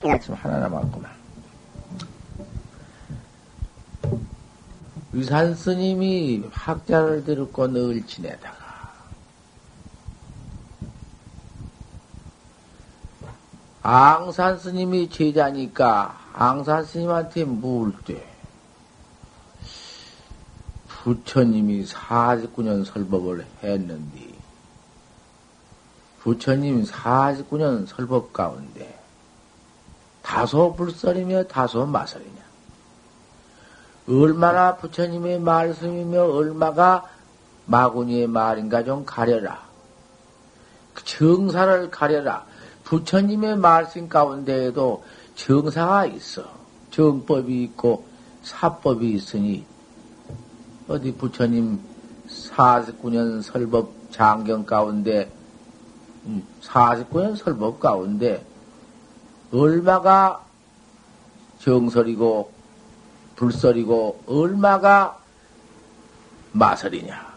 말씀 하나 남았구만. 위산 스님이 학자를 들었고 늘 지내다가 앙산 스님이 제자니까 앙산 스님한테 물때 부처님이 49년 설법을 했는데 부처님 49년 설법 가운데 다소 불설이며 다소 마설이냐 얼마나 부처님의 말씀이며 얼마가 마구니의 말인가 좀 가려라. 그 정사를 가려라. 부처님의 말씀 가운데에도 정사가 있어. 정법이 있고 사법이 있으니 어디 부처님 49년 설법 장경 가운데 49년 음, 설법 가운데 얼마가 정설이고 불설이고 얼마가 마설이냐.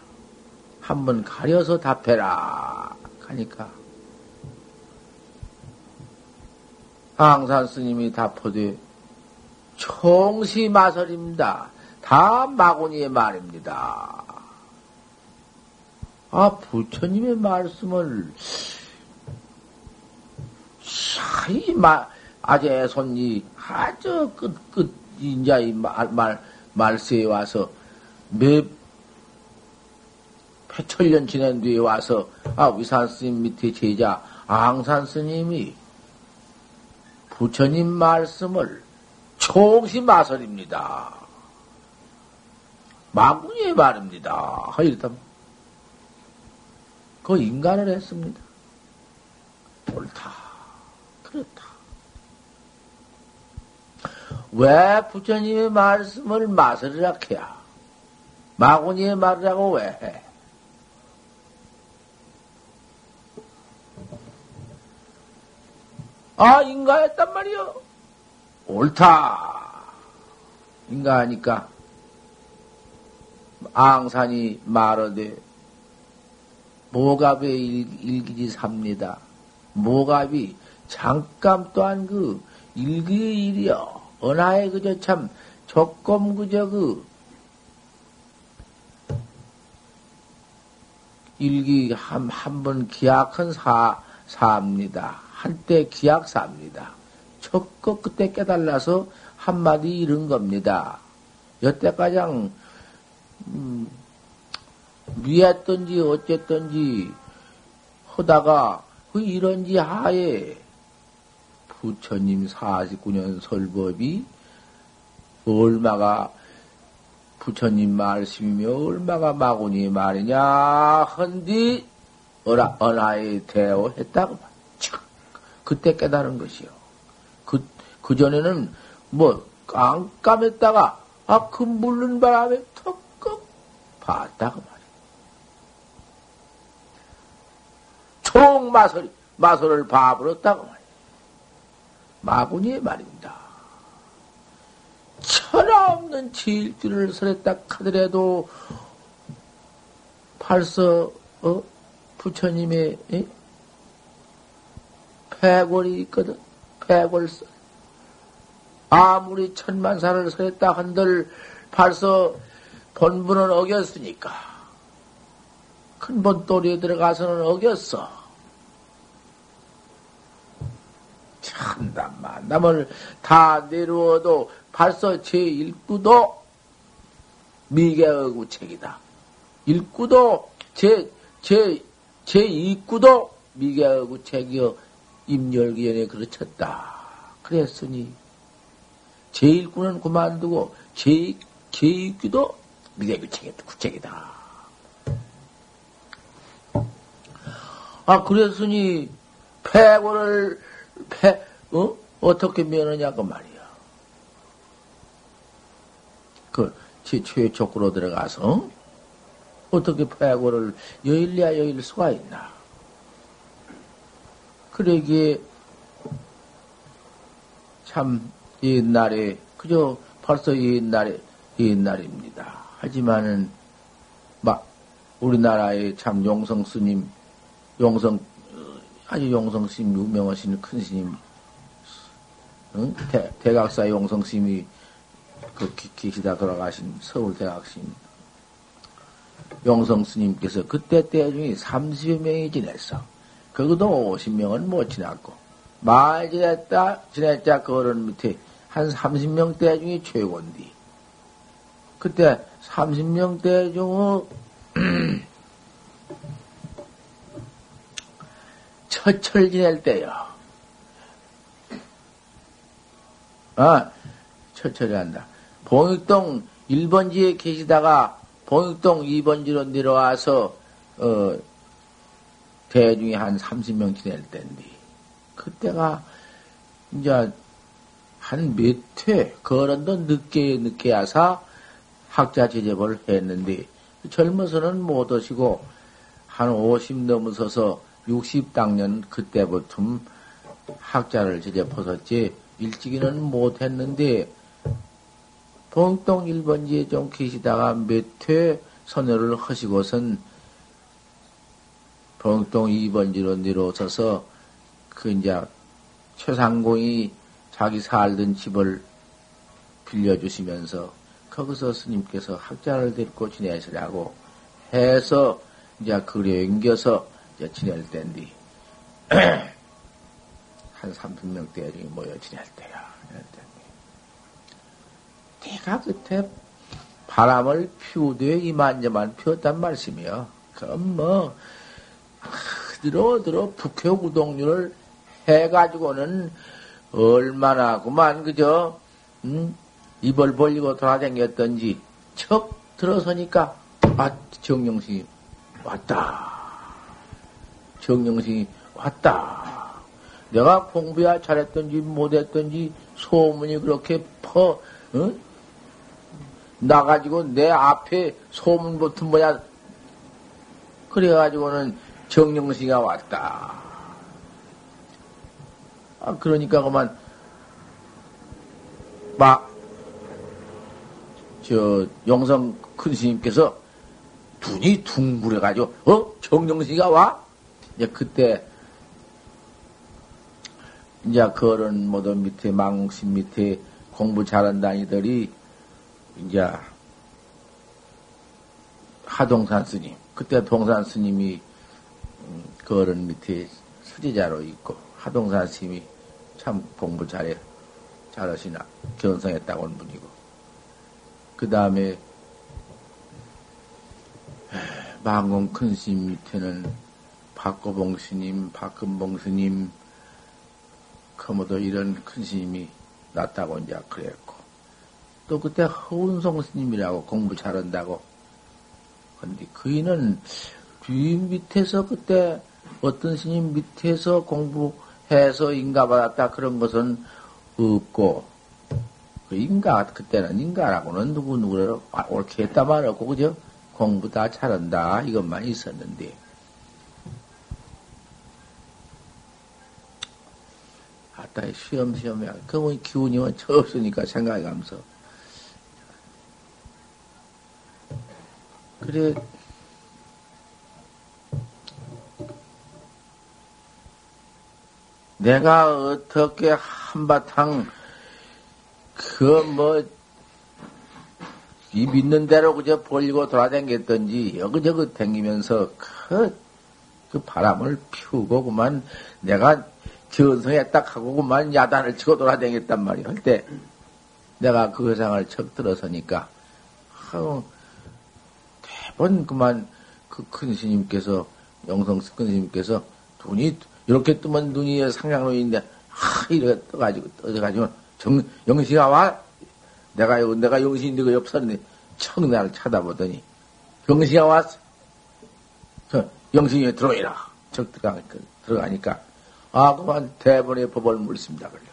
한번 가려서 답해라. 하니까. 항산 스님이 답하되, 총시 마설입니다. 다 마구니의 말입니다. 아, 부처님의 말씀을, 샤 이 마, 아재 손이 아주 끝, 끝, 인자 이 말, 말, 말세에 와서 몇 패천년 지난 뒤에 와서 아 위산 스님 밑에 제자 앙산 스님이 부처님 말씀을 총시 마설입니다. 마구니의 말입니다. 이랬다. 그 인간을 했습니다. 옳다. 그렇다. 왜 부처님의 말씀을 마설이라 해야? 마구니의 말이라고 왜 해? 아, 인가했단 말이요. 옳다. 인가하니까 앙산이 말하되 모갑의 일기지 삽니다. 모갑이 잠깐 또한 그 일기의 일이여. 은하에 그저 참 조금 그저 그 일기 한, 한 번 기약한 사, 사입니다. 한때 기약 사입니다. 적극 그때 깨달아서 한마디 잃은 겁니다. 여태 가장, 음, 미했던지 어쨌던지 하다가 그 이런지 하에 부처님 49년 설법이 얼마가 부처님 말씀이며 얼마가 마구니 말이냐 헌디 어라, 언하에 대어했다고 그때 깨달은 것이요. 그, 그전에는 뭐 깜깜했다가 아, 그 물른 바람에 턱껏 봤다고 말이야. 총 마설, 마설을 봐버렸다고 말이야. 마구니의 말입니다. 천하 없는 질주를 설했다 하더라도 벌써 어? 부처님의 에? 패골이 있거든. 패골 아무리 천만사를 설했다 한들 벌써 본분은 어겼으니까 큰 본돌이에 들어가서는 어겼어. 참담 만남을 다 내루어도 벌써 제1구도 미개의 책이다. 1구도 제, 제, 제2구도 미개의 책이여 임열기연에 그르쳤다. 그랬으니 제1구는 그만두고 제, 제2구도 미개의 책이다. 아, 그랬으니 패고를 패, 어? 어떻게 면하냐고 말이야. 그, 제 최초구로 들어가서, 어? 어떻게 패고를 여일래야 여일 수가 있나. 그러기에, 참, 옛날에, 그저 벌써 옛날에, 옛날입니다. 하지만은, 막, 우리나라의 참 용성 스님, 용성 아주 용성스님, 유명하신 큰 스님, 응? 대, 대각사 용성심이 그 계시다 돌아가신 서울 대학심 용성 스님께서 그때 때중에 30여 명이 지냈어. 그것도 50명은 못 지났고, 말 지냈다, 지냈자 그 어른 밑에 한 30명 대 중에 최고인디. 그때 30명 대 중에 처철 지낼 때요. 아, 처철이 한다. 봉익동 1번지에 계시다가 봉익동 2번지로 내려와서, 어, 대중에 한 30명 지낼 때인데, 그때가, 이제, 한 몇 회, 거런도 늦게, 늦게 와서 학자 제접을 했는데, 젊어서는 못 오시고, 한 50 넘어서서 60당년 그때부터 학자를 제접하셨지, 일찍이는 못 했는데, 봉동 1번지에 좀 계시다가 몇 회 선열을 하시고선 봉동 2번지로 내려오셔서 그 이제 최상공이 자기 살던 집을 빌려주시면서 거기서 스님께서 학자를 데리고 지내시라고 해서 이제 그래 옮겨서 지낼 때인데 한 30명대 중에 모여 지낼 때야. 내가 그때 바람을 피우되 이만저만 피웠단 말씀이요. 그럼 뭐, 그대로 들어 북해우동률을 해가지고는 얼마나 그만 그저, 음, 입을 벌리고 돌아다녔던지 척 들어서니까, 아, 정영신이 왔다. 정영신이 왔다. 내가 공부야 잘했던지 못했던지 소문이 그렇게 퍼, 응? 나가지고 내 앞에 소문 붙은 뭐야. 그래가지고는 정영씨가 왔다. 아, 그러니까 그만, 막, 저, 용성 큰 스님께서 눈이 둥그래가지고, 어? 정영씨가 와? 이제 그때, 이제 그런 모두 밑에, 망신 밑에 공부 잘한다니들이 이제 하동산 스님 그때 동산 스님이 음, 그 어른 밑에 수제자로 있고 하동산 스님이 참 공부 잘해 잘하시나 견성했다고 하는 분이고. 그 다음에 망공 큰 스님 밑에는 박고봉 스님, 박금봉 스님, 그모도 이런 큰 스님이 났다고 이제 그랬고 또 그때 허운성 스님이라고 공부 잘한다고. 근데 그이는 주인 밑에서 그때 어떤 스님 밑에서 공부해서 인가 받았다 그런 것은 없고, 그 인가, 그때는 인가라고는 누구누구를 옳게 했다 말았고, 그죠? 공부 다 잘한다. 이것만 있었는데. 아따, 시험시험이야. 그뭐 기운이 원처 없으니까 생각해 가면서. 그래, 내가 어떻게 한바탕, 그 뭐, 이 믿는 대로 그저 벌리고 돌아다녔던지, 여기저기 댕기면서 그, 그 바람을 피우고 그만 내가 견성에 딱 하고 그만 야단을 치고 돌아다녔단 말이야. 할 때, 내가 그 회상을 척 들어서니까, 아우, 매번 그만 그 큰 스님께서 영성 큰 스님께서 눈이 이렇게 뜨면 눈이 상향로인데 하 이렇게 떠가지고 떠가지고 정 영시가 와! 내가 내가 영신인데 그 옆선에 척 나를 쳐다보더니 영시가 왔어. 영신이 들어오라. 척 들어가니까 들어가니까 아 그만 대본에 법을 물습니다 그래요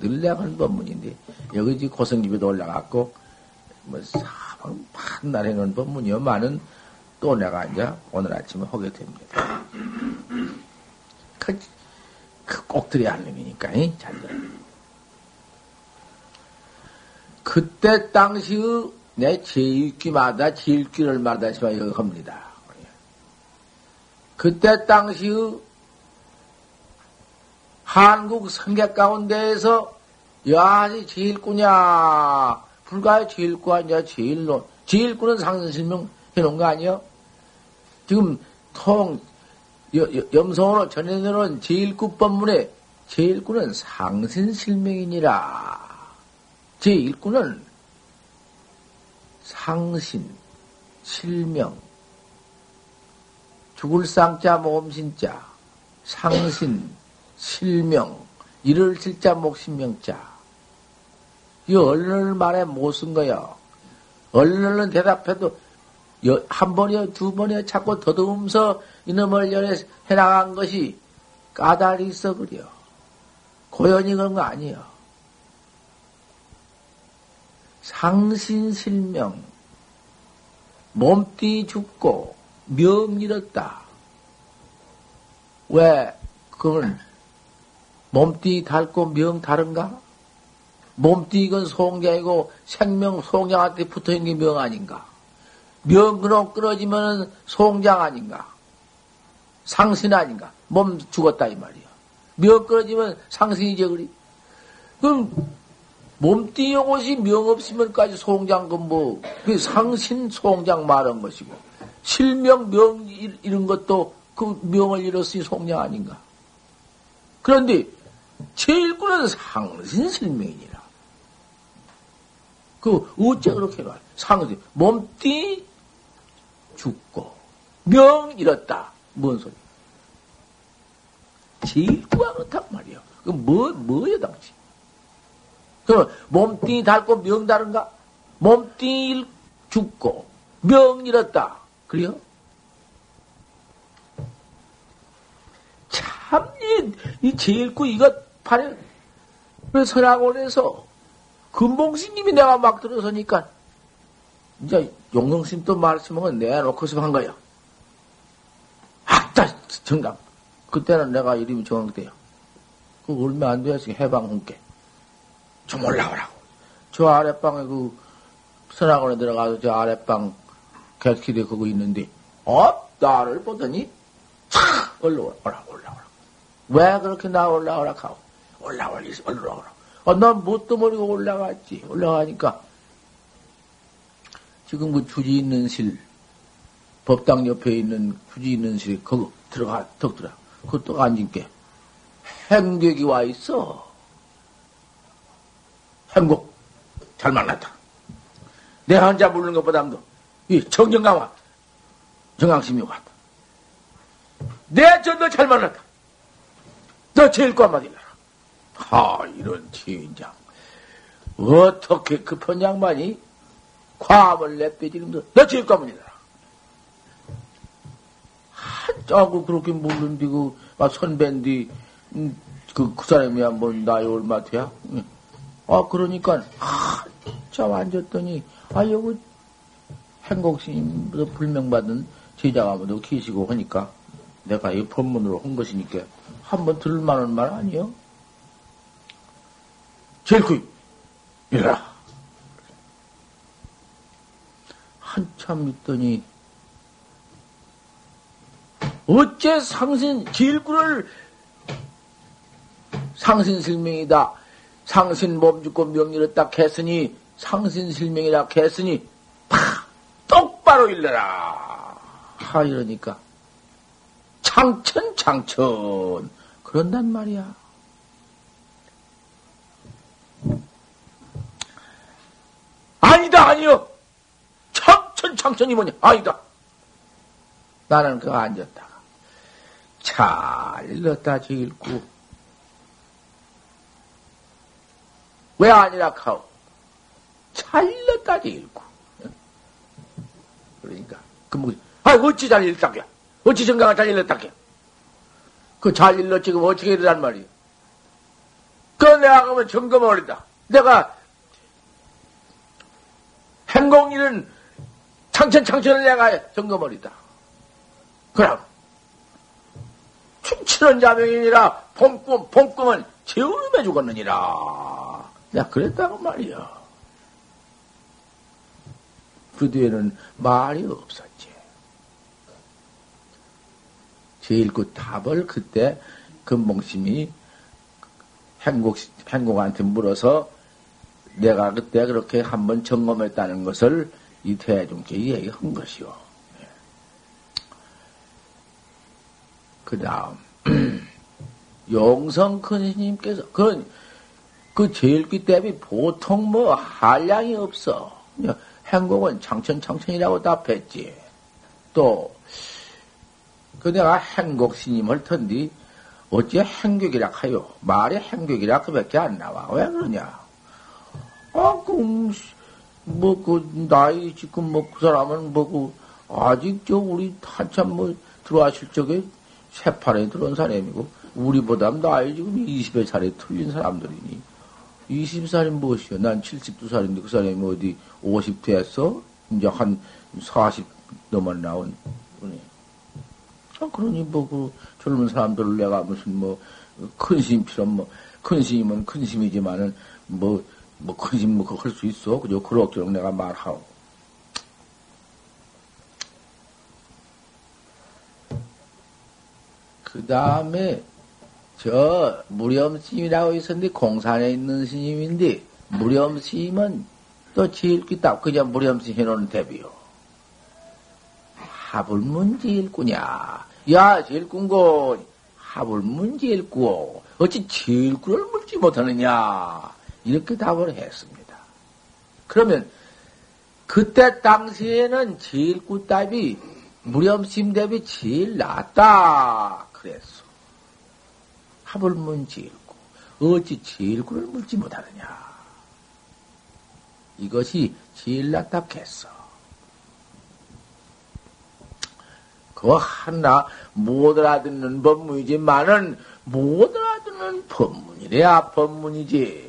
늘 내가 한 법문인데 여기 지 고성집에도 올라갔고 뭐 판날 해놓은 법문이요. 많은 또 내가 이제 오늘 아침에 하게 됩니다. 그, 들어야 하는 얘기니까, 잘 들어. 그때 당시의 내 제일기마다 제일기를 말다시피 여기 합니다. 그때 당시의 한국 성격 가운데에서 야, 제일꾸냐? 불가의 제일꾸 아니야, 제일로. 제일꾸는 상승실명 해놓은 거 아니야? 지금 통, 염성으로 전해놓은 제일구 법문에 제일구는 상신실명이니라. 제1구는 상신, 실명, 죽을 쌍자 모음신자, 상신, 실명, 이를 실자 목신명자. 이 얼른을 말에 못 쓴 거야. 얼른은 대답해도 한 번이요, 두 번이요, 자꾸 더듬으면서 이놈을 연해 해나간 것이 까다리 있어, 그려. 고연히 그런 거 아니야. 상신실명, 몸띠 죽고 명 잃었다. 왜 그걸 몸띠 닳고 명 다른가? 몸띠 이건 송장이고 생명 송장한테 붙어 있는 게 명 아닌가? 명 그럼 끊어지면은 송장 아닌가? 상신 아닌가? 몸 죽었다 이 말이야. 명 끊어지면 상신이죠 그리. 그럼 몸띠 요것이 명 없으면까지 송장 근뭐 그 상신 송장 말한 것이고 실명 명 이런 것도 그 명을 잃었으니 송장 아닌가? 그런데 제일구는 상신 실명이니라. 그 어째 그렇게 말? 상신 몸띠 죽고 명 잃었다. 뭔 소리? 제일구가 그렇단 말이야. 그 뭐 뭐야 당시? 그럼 몸뚱이 닳고 명 다른가? 몸뚱이 죽고 명 잃었다. 그래요? 참, 이, 이 제일구 이거 발에, 왜 선악원에서 금봉스님이 내가 막 들어서니까, 이제 또 말씀은 내놓고서 한 거야. 아따, 정답. 그때는 내가 이름이 정확돼요. 그 얼마 안 돼서 해방훈께. 좀 올라오라고. 저 아랫방에 그 선악원에 들어가서 저 아랫방 객실에 그거 있는데, 어? 나를 보더니, 촥! 올라오라, 올라오라. 왜 그렇게 나 올라오라 하고, 올라올리, 올라오라. 어, 난 뭣도 모르고 올라갔지. 올라가니까, 지금 그 주지 있는 실, 법당 옆에 있는 주지 있는 실에 거기 들어가, 덕더라. 그것도 앉은 게, 행객이 와 있어. 행복 잘 만났다. 내 혼자 부르는 것보다도 이 정정강화 정강심이 왔다. 내 전도 잘 만났다. 너 제일 거 한마디 해라. 하 이런 진장 어떻게 급한 양반이 과음을 내빼지면서 너 한마디 해라. 한자고 그렇게 모르는데 그 선배인데 음, 그, 그 사람이 한번 나이 얼마 돼야? 아, 그러니까, 한참 앉았더니, 아, 여기 행곡스님부터 불명받은 제자가 모두 계시고 하니까, 내가 이 법문으로 한 것이니까, 한번 들을 만한 말 아니요? 그, 이래라. 한참 있더니, 어째 상신, 제일구를 상신실명이다. 상신 몸 죽고 명리를 딱 했으니 상신실명이라 했으니 팍 똑바로 일러라 하 이러니까 창천 창천 그런단 말이야. 아니다 아니요 창천 창천이 뭐냐 아니다. 나는 그거 앉았다가 잘 일렀다 지일고 왜 아니라 카오? 잘렸다지 읽고. 그러니까 그 뭐, 아 어찌 잘 읽다게? 어찌 정강을 잘 읽었다게? 그 잘 읽었 지금 어떻게 해야 되란 말이에요? 그 내가 그러면 점검을 올린다. 내가 행공일은 창천창천을 점검을 했다. 그럼 춤추는 자명이니라 봄꿈 봄꿈은 재우름해 죽었느니라. 야, 그랬다고 말이야. 그 뒤에는 말이 없었지. 제일 그 답을 그때 금봉심이 행국, 행국한테 물어서 내가 그때 그렇게 한번 점검했다는 것을 이 대중께 얘기한 것이요. 그 다음, 용성 큰 스님께서, 그런, 그 제일귀 대비 보통 뭐 한량이 없어. 행복은 창천창천이라고 답했지. 또, 그 내가 행복 스님 할 텐데, 어찌 행격이라 하요? 말이 행격이라 그밖에 안 나와. 왜 그러냐? 아, 그, 음, 뭐, 그, 나이 지금 뭐, 그 사람은 뭐, 그, 아직 저, 우리 한참 뭐, 들어왔을 적에 새판에 들어온 사람이고, 우리보다 나이 지금 20여 살에 틀린 사람들이니, 20살이 무엇이요? 난 72살인데 그 사람이 어디 50 됐어? 이제 한 40 넘어 나온 분이. 아, 그러니 뭐, 그 젊은 사람들을 내가 무슨 뭐, 큰 스님 필요, 뭐, 큰 스님은 큰 스님이지만은, 뭐, 뭐, 큰 스님 뭐, 할수 있어. 그저 그럭저럭 내가 말하고. 그 다음에, 저 무렴 스님이라고 있었는데 공산에 있는 스님인데 무렴 스님은 또 제일 기딱 그냥 무렴 스님 해놓은 대비요. 하불문 제일꾸냐? 야 제일꾼고 하불문 제일꾸 어찌 제일꾸를 물지 못하느냐? 이렇게 답을 했습니다. 그러면 그때 당시에는 제일꾸 답이 무렴 스님 대비 제일 낫다 그랬어. 합을 지일고 어찌 지일구를 물지 못하느냐. 이것이 제일 낫답겠어. 그거 하나 못 알아듣는 법문이지만은 못 알아듣는 법문이래야 법문이지.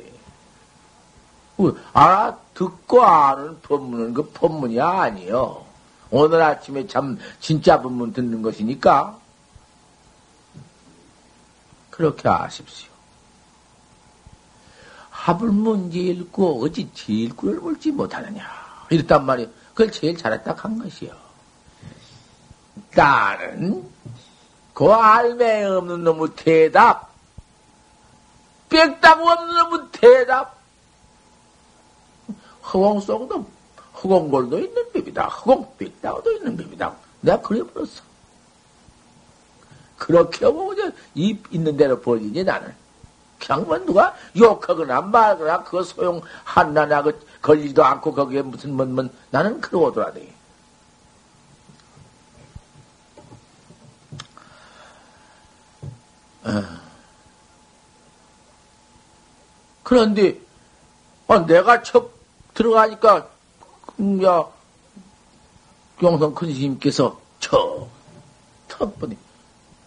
알아 듣고 아는 법문은 그 법문이 아니요. 오늘 아침에 참 진짜 법문 듣는 것이니까 그렇게 아십시오. 문제 읽고 어찌 제일구를 물지 못하느냐. 이랬단 말이에요. 그걸 제일 잘했다 한 것이요. 딸은 그 알매 없는 놈의 대답, 빽당 없는 놈의 대답, 허공성도 허공골도 있는 법이다. 허공 빽다도 있는 법이다. 내가 그래버렸어. 그렇게 하면 이제 입 있는 대로 벌리지 나는. 그냥 뭐 누가 욕하거나 말거나 그거 소용 한나나 그 걸리지도 않고 거기에 무슨 뭔, 뭔 나는 그러고 돌아다니. 어. 그런데 어, 내가 첫 들어가니까 음, 야 용성 큰 스님께서 저첫 번에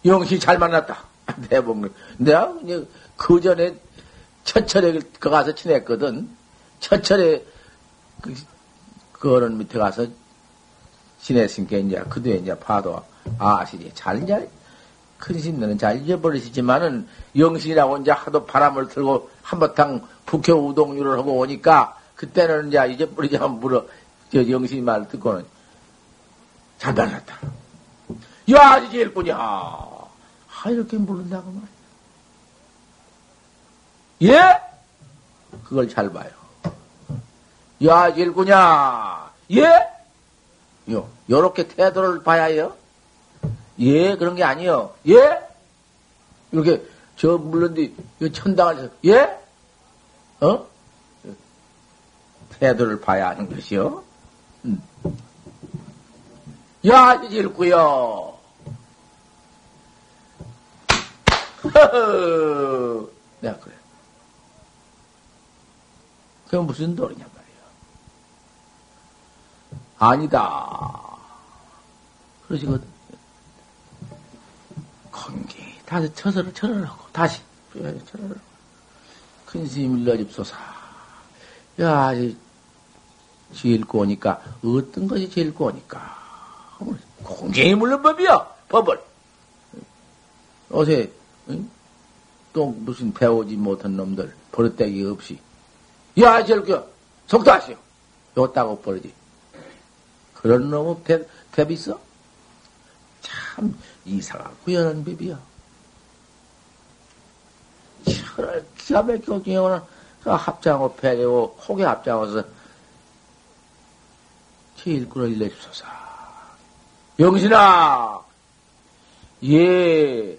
영시 잘 만났다. 대봉. 내가 그 전에 첫철에 그 가서 지냈거든. 첫철에 그, 그 어른 밑에 가서 지냈으니까 이제 그 뒤에 이제 봐도 아시지. 잘 이제 큰 신들은 잘 잊어버리시지만은 영신이라고 이제 하도 바람을 틀고 한바탕 북해 우동류를 하고 오니까 그때는 이제 잊어버리자면 물어 저 영신이 말 듣고는 잘 만났다. 야, 이제 일뿐이야. 아, 이렇게 모른다고 말이야. 예? 그걸 잘 봐요. 야, 일구냐? 예? 요, 요렇게 태도를 봐야 해요. 예, 그런 게 아니요. 예? 이렇게, 저, 물론, 이 천당을, 예? 어? 태도를 봐야 하는 것이요. 음. 야, 읽고요. 내가 그래. 그건 무슨 도리냐 말이야. 아니다. 그러시거든. 건기 다시 쳐서 철을 하고 다시 철을 큰 스님 일러집소사. 야, 제일 꼬니까 어떤 것이 제일 꼬니까 공개히 물는 법이야 법을. 어제 응? 또 무슨 배우지 못한 놈들 버릇대기 없이 야 저렇게 속도하시오 요따고 버리지 그런 배, 배 있어? 참 이상하고 연한 법이야 참 철을 기가 중요는 그 합장하고 배려고 혹에 합장하서 제 일꾼을 일러주소서. 영신아, 예.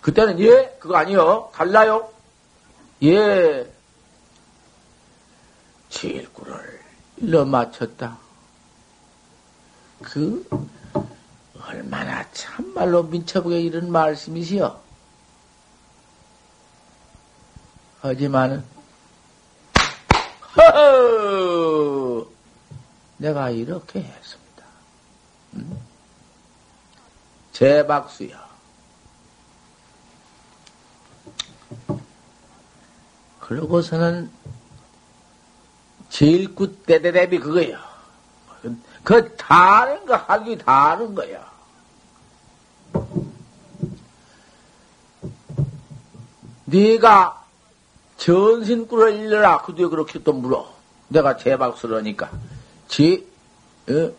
그때는 예? 그거 아니요. 달라요? 예. 제 일꾼을 일러 맞췄다. 그, 얼마나 참말로 민첩하게 이런 말씀이시여. 하지만은, 허허! 내가 이렇게 했습니다. 음? 제 박수야. 그러고서는 제일 굿대대대비 그거야. 그 다른 거 하기 다른 거야. 네가 전신꿀을 일러라. 그 뒤에 그렇게 또 물어. 내가 제박수를 하니까. 제, 어?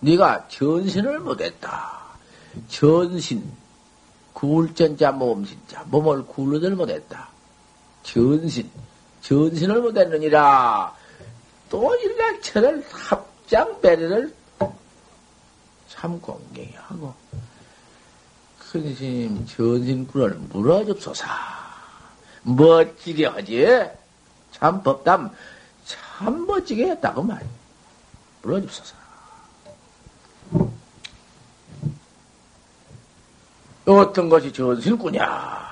네가 전신을 못했다. 전신. 굴전자 몸신자. 몸을 굴러들 못했다. 전신. 전신을 못했느니라. 또 일날처를 합장 배려를 참 공경히 하고 큰 스님 전신꾼을 물어줍소서 멋지게 하지 참 법담 참 멋지게 했다고 말 물어줍소서 어떤 것이 전신꾼이야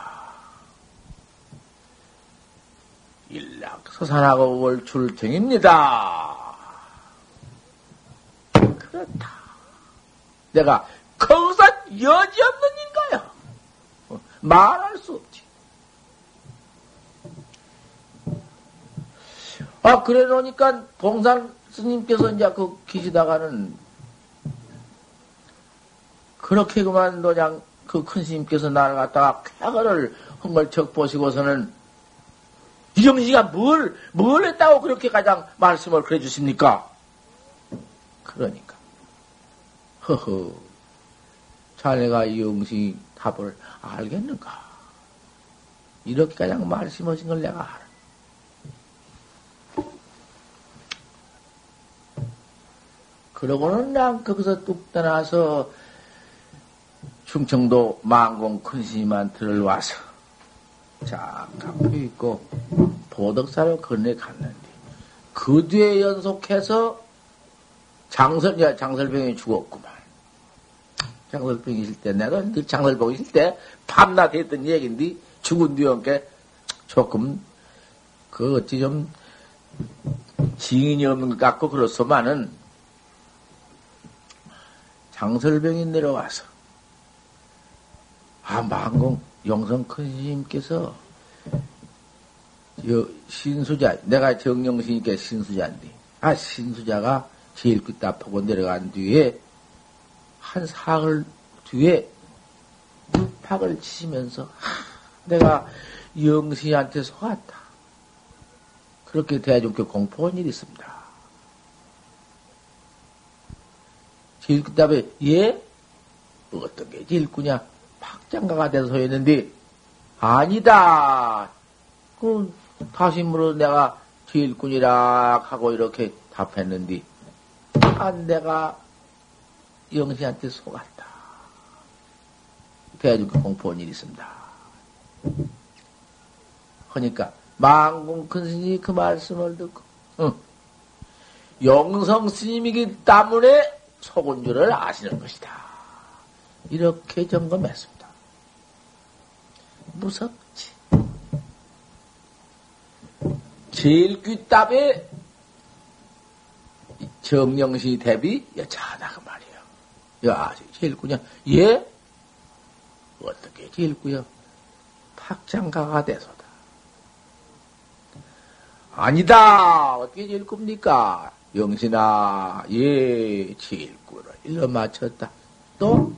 일락 서산하고 월출등입니다. 그렇다. 내가 거기서 여지없는 인가요? 말할 수 없지. 아, 그래 놓으니까 봉산 스님께서 이제 그 기시다가는 그렇게 그만 그냥 그 큰 스님께서 나를 갖다가 쾌거를 헝걸척 보시고서는 이정씨가 뭘, 뭘 했다고 그렇게 가장 말씀을 그래 주십니까? 그러니까. 허허. 자네가 이영시 답을 알겠는가? 이렇게 가장 말씀하신 걸 내가 알아. 그러고는 난 거기서 뚝 떠나서 충청도 망공 큰 스님한테를 와서 잠깐 있고 보덕사로 건네 갔는데 그 뒤에 연속해서 장설, 야, 장설병이 죽었구만. 장설병이 있을 때, 내가 늘 장설병이 있을 때, 밤낮 했던 얘기인데, 죽은 뒤에 함께 조금, 그, 어찌 좀, 지인이 없는 것 같고, 그렇소만은, 장설병이 내려와서, 아, 망공, 영성 큰 스님께서, 신수자, 내가 정영신이니까 신수자인데, 아, 신수자가 제일 끝답하고 내려간 뒤에, 한 사흘 뒤에, 물팍을 치시면서, 하, 내가 영신한테 속았다. 그렇게 대중께 공포한 일이 있습니다. 제일 끝답에, 예? 어떤 게 제일 꾸냐? 박장가가 돼서 했는데, 아니다. 그, 다시 물어 내가 제일꾼이라 하고 이렇게 답했는데, 아, 내가 영시한테 속았다. 대중 공포한 일이 있습니다. 그러니까, 망공 큰 스님이 그 말씀을 듣고, 응. 영성 스님이기 때문에 속은 줄을 아시는 것이다. 이렇게 점검했습니다. 무섭지. 제일 귀답에 정령시 대비 여차하다 그 말이에요. 야, 제일 꾸냐? 예? 어떻게 제일 꾸요? 탁장가가 돼서다. 아니다! 어떻게 제일 꿉니까? 영신아, 예, 제일 꾸를 일러 맞췄다. 또,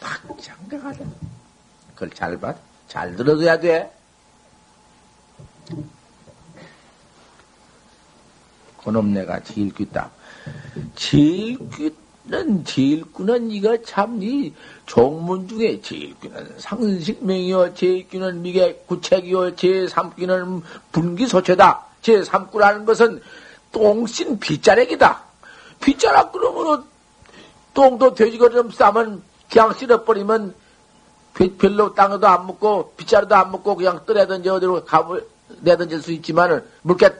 탁장가가 돼. 그걸 잘 봐. 잘 들어줘야 돼. 그놈 내가 제일 귀다. 제일 귀, 는 제일꾼은 이거 참, 이 종문 중에 제일꾼은 상식명이요, 제일꾼은 미개 구책이요, 제3끼는 분기소체다. 제3꾸라는 것은 똥신 빗자락이다. 빗자락 그러므로 똥도 돼지거리 싸면 그냥 쓸어버리면 별로 땅에도 안 묻고 빗자루도 안 묻고 그냥 떠내든지 어디로 가물 내던질 수 있지만은 물개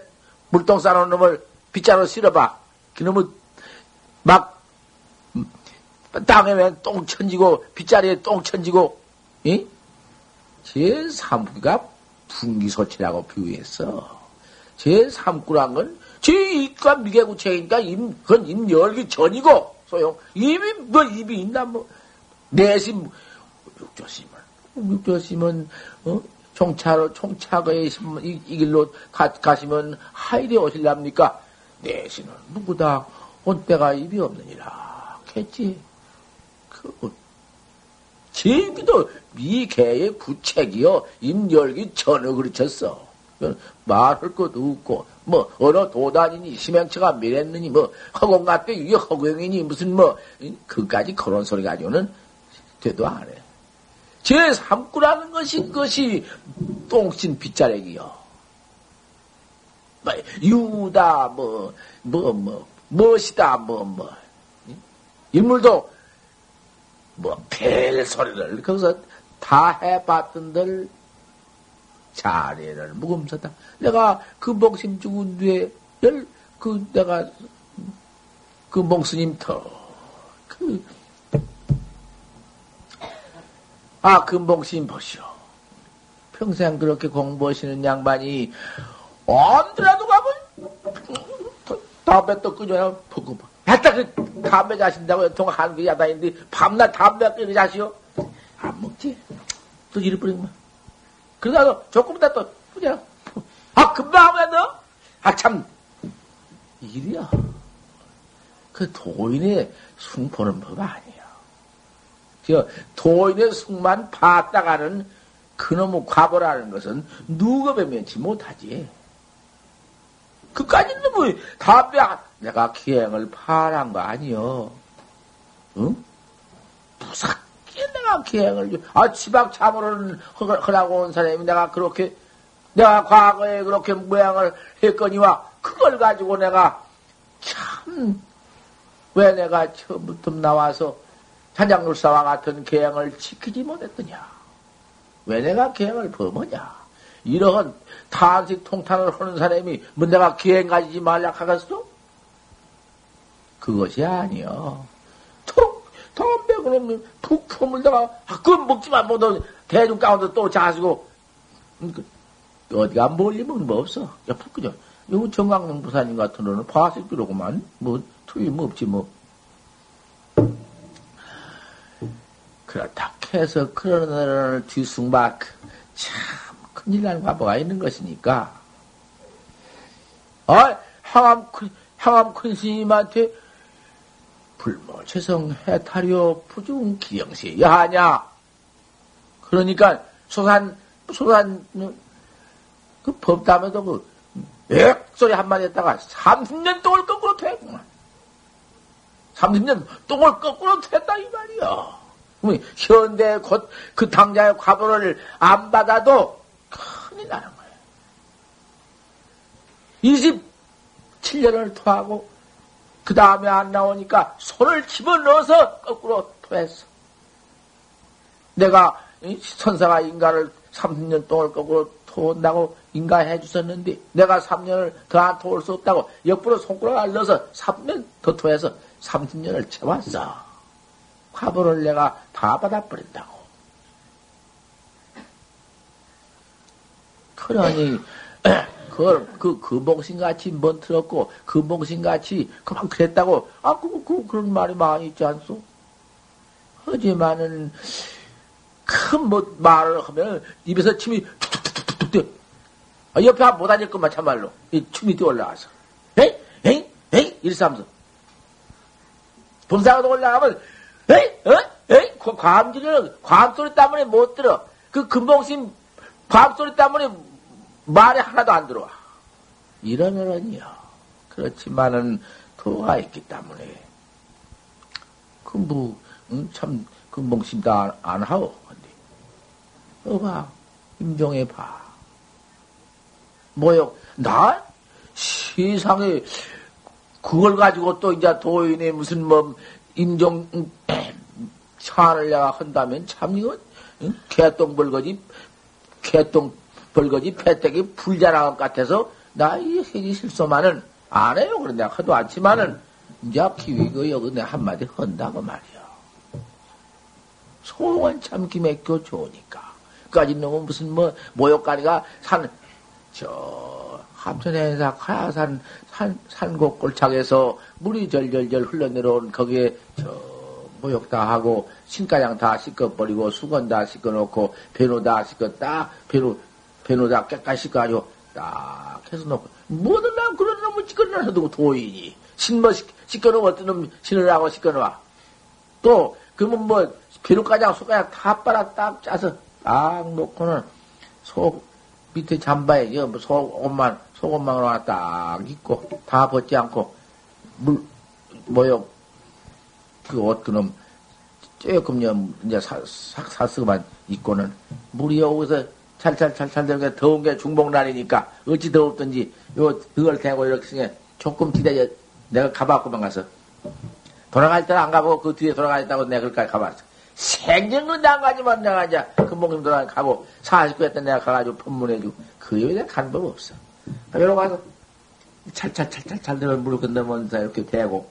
물똥 싸놓은 놈을 빗자루 실어봐. 그놈은 막 땅에 웬똥 천지고 빗자리에 똥 천지고 이? 제3구가 분기소치라고 비유했어. 제3구란 건 제2과 미개구체니까 임, 그건 임 열기 전이고 소용 입이 뭐 입이 있나 뭐 내심 육조심은 육조심은 어? 총차로 총차거에 이, 이 길로 가, 가시면 하일이 오실랍니까? 내신은 누구다 온 때가 입이 없느니라 했지. 그 제기도 미개의 구책이요 임열기 전혀 그르쳤어. 말할 것도 없고 뭐 어느 도단이니 심행처가 미랬느니 뭐 허공 같대 이게 허공이니 무슨 뭐 그까지 그런 소리 가지고는 되도 안 해. 제3구라는 것이 그것이 똥신 빗자락이요. 뭐 유다 뭐 뭐뭐 멋이다 뭐 뭐 인물도 뭐 별 소리를 거기서 다 해봤던들 자리를 묵음서다. 내가 그 목심 죽은 뒤에 열 그 내가 그 목스님 터 그 아, 금봉신 보시오. 평생 그렇게 공부하시는 양반이 언제라도 가면 담배 또 끄줘야 보고 했다 그 담배 자신다고 통하는 게 야단인데 밤낮 담배 끄고 자시오. 안 먹지. 또 이리 뿌리면. 그러다가 조금 있다 또 뿌려. 아, 금방 하면 너? 아, 참. 일이야. 그 도인의 숭포는 법 아니야. 저 도인의 숙만 봤다가는 그놈의 과보라는 것은 누가 배면치 못하지. 그까지는 뭐, 담배, 내가 기행을 파란 거 아니여. 응? 무섭게 내가 기행을, 아, 지박 참으로는 허라고 온 사람이 내가 그렇게, 내가 과거에 그렇게 모양을 했거니와, 그걸 가지고 내가 참, 왜 내가 처음부터 나와서 한장룰사와 같은 계행을 지키지 못했더냐? 왜 내가 계행을 범하냐? 이러한 탄식 통탄을 하는 사람이 뭐 내가 계행 가지지 말라 하겠어? 그것이 아니여. 톡, 담배 그러면 푹 퍼물다가, 아, 그건 먹지만 못하 대중 가운데 또 자시고, 음, 그, 어디가 멀리면 뭐 없어. 야, 푹 그죠? 요 정강릉 부사님 같은 거는 필요구만. 뭐, 틀림 없지, 뭐. 그렇다 해서 그런 어를 뒤숭박 참 큰일 난 과보가 있는 것이니까 아 항암 항암 큰 스님한테 불모 최성 해탈이요 부중 기영시 야하냐 그러니까 소산 소산 그 법담에도 그 액소리 한마디 했다가 30년 똥을 거꾸로 퇴구만 30년 똥을 거꾸로 퇴다 이 말이야. 현대 곧 그 당자의 과보를 안 받아도 큰일 나는 거예요. 27년을 토하고 그 다음에 안 나오니까 손을 집어넣어서 거꾸로 토했어. 내가 선사가 인가를 30년 동안 거꾸로 토한다고 인가해 주셨는데 내가 3년을 더 안 토할 수 없다고 옆으로 손가락을 넣어서 3년 더 토해서 30년을 채웠어. 화보를 내가 다 받아버린다고. 그러니, 그걸, 그, 금봉신같이 뭔 들었고, 금봉신같이 그만 그랬다고, 아, 그, 그, 그런 말이 많이 있지 않소? 하지만은, 큰 뭐, 말을 하면, 입에서 침이 툭툭툭툭툭 뛰어. 아, 옆에 못 앉을 것만 참말로. 이 침이 뛰어 올라와서. 에이? 에이? 에이? 일삼서. 분사가 올라가면, 에이, 어? 에이, 과음질은 과음소리 때문에 못 들어. 그 금봉심 과음소리 때문에 말이 하나도 안 들어와. 어른이요. 그렇지만은 도가 있기 때문에 그 뭐, 응? 참, 그 멍심도 안, 안 하오. 근데, 어 봐, 임종해 봐. 뭐요? 나? 세상에, 그걸 가지고 또 이제 도인이 무슨 뭐, 임종, 산을 내가 한다면 참 이거, 응? 개똥 벌거지, 개똥 벌거지, 패대기 불자랑 같아서, 나이 해지 실소만은 안 해요. 그런 내가 하도 않지만은, 이제 기위 그 여기 내 한마디 한다고 말이야. 소원 참 기맥교 좋으니까. 까지 놈은 무슨 뭐 모욕가리가 산, 저, 합천행사 가야산 산, 산곡 골창에서 물이 절절절 흘러내려온 거기에 저, 모욕 다 하고, 신가장 다 씻어버리고, 수건 다 씻어놓고, 배노 다 씻어, 딱, 배노, 다 깨끗이 씻어가지고, 딱 해서 놓고, 뭐든 난 그런 놈을 찌꺼내서 두고 도인이. 신뭐 씻겨놓으면 어떤 놈 신으라고 씻겨놓아. 또, 그러면 뭐, 비누가장, 소가장 다 빨아 딱 짜서 딱 놓고는 속 밑에 잠바에, 뭐 속옷만, 속옷만 딱 입고, 다 벗지 않고, 물, 뭐요, 그 옷, 그놈, 조금, 이제 사스만 입고는, 물이 여기서 찰찰찰찰 되게 더운 게 중복날이니까, 어찌 더웠든지, 요, 그걸 대고 이렇게 조금 기다려, 내가 가봤구만 가서. 돌아갈 때는 안 가보고 그 뒤에 돌아가겠다고 내가 그까지 가봤어. 생전은 안 가지만 내가 이제 금봉님 돌아가 가고 49회 때 내가 가가지고 법문해주고 그 내가 간법 없어. 여러 가서 찰찰찰찰찰 되면 물 건너면서 이렇게 대고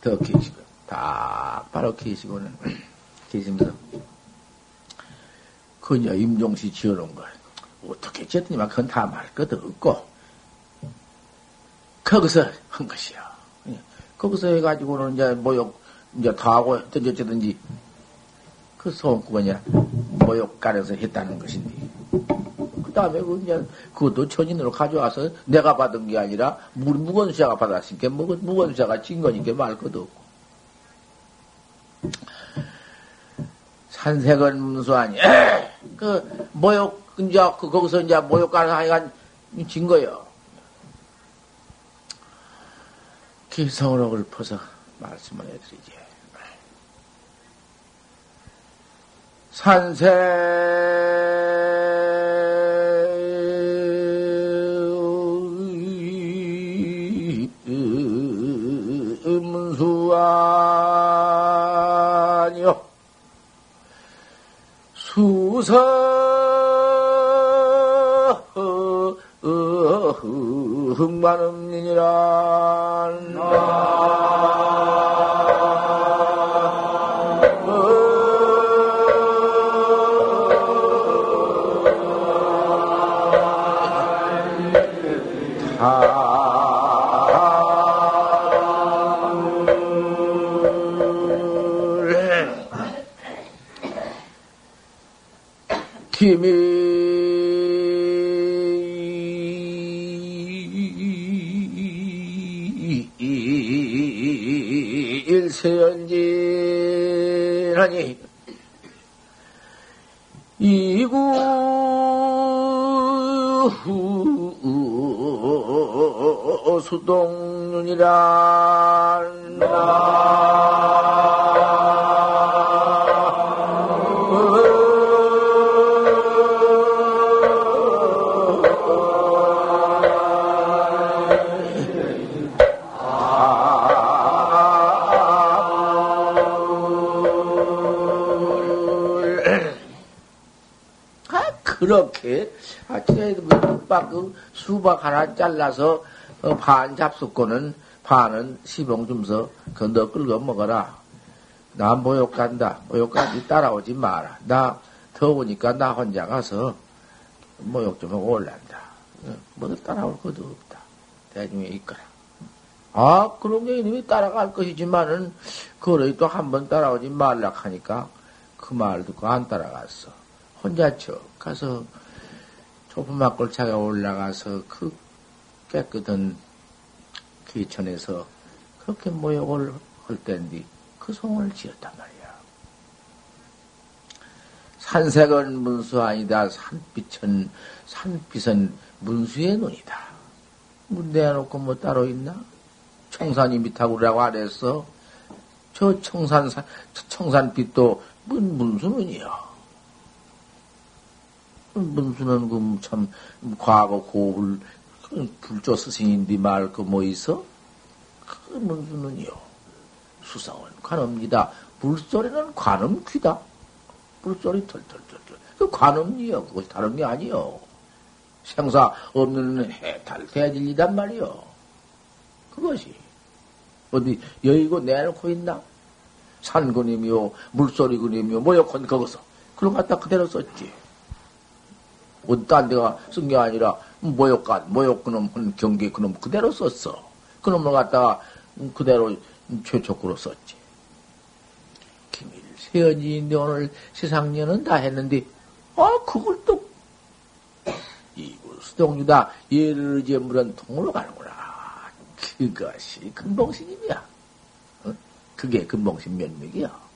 더 계시고 딱 바로 계시고는 계시면서 그녀 임종시 지어놓은 걸 어떻게 지었더니만 그건 다 말것 없고 거기서 한 것이야. 거기서 해가지고는 이제 모욕, 이제 다 하고 어쨌든지 그 소원구건이야 모욕가려서 했다는 것인데. 그 다음에 그 이제 그것도 천인으로 가져와서 내가 받은 게 아니라 무건수자가 받았으니까 무건수자가 진 거니까 말 것도 없고. 산색은 문수하니. 그 모욕, 이제 그 거기서 이제 모욕 가는 하여간 진 거요. 기성으로 읊어서 말씀을 해드리지. 산세 수서 흑만음니니란 수동윤이란 그렇게. 아침에 그 수박 하나 잘라서 어, 반 잡숫고는 반은 시봉 좀서 건너 끌고 먹어라. 나 모욕 간다. 모욕까지 따라오지 마라. 나 더우니까 나 혼자 가서 모욕 좀 하고 올란다. 어, 뭐도 따라올 것도 없다. 대중에 있거라. 아, 그런 게 이놈이 따라갈 것이지만은, 그래 또한 번 따라오지 말라 하니까 그 말 듣고 안 따라갔어. 혼자 쳐 가서 좁은 막골차가 올라가서 그 깨끗한 귀천에서 그렇게 모욕을 할 때인데 그 성을 지었단 말이야. 산색은 문수 아니다. 산빛은, 산빛은 문수의 눈이다. 문 내놓고 뭐 따로 있나? 청산이 밑하고라고 안 했어. 저 청산, 청산빛도 문, 문수는이요. 문수는 그 참, 과거 그 불조 스승인데 말그뭐 있어? 그 문수는요. 수상은 관음니다. 불소리는 관음 귀다. 불소리 털털털털. 그 관음이요. 그것이 다른 게 아니요. 생사 없는 해탈 대진이단 말이요. 그것이. 어디 여의고 내놓고 있나? 산그림이요, 물소리그림이요, 뭐여건 거기서. 그런 거 갖다 그대로 썼지. 어딴 데가 쓴 게 아니라, 모욕간, 모욕 그놈, 경계 그놈 그대로 썼어. 그놈을 갖다가 그대로 최초구로 썼지. 기밀 세연이인데 오늘 세상년은 다 했는데, 아, 그걸 또, 이구 수동주다, 예를 이제 물은 통으로 가는구나. 그것이 근봉신임이야. 어? 그게 근봉신 면목이야.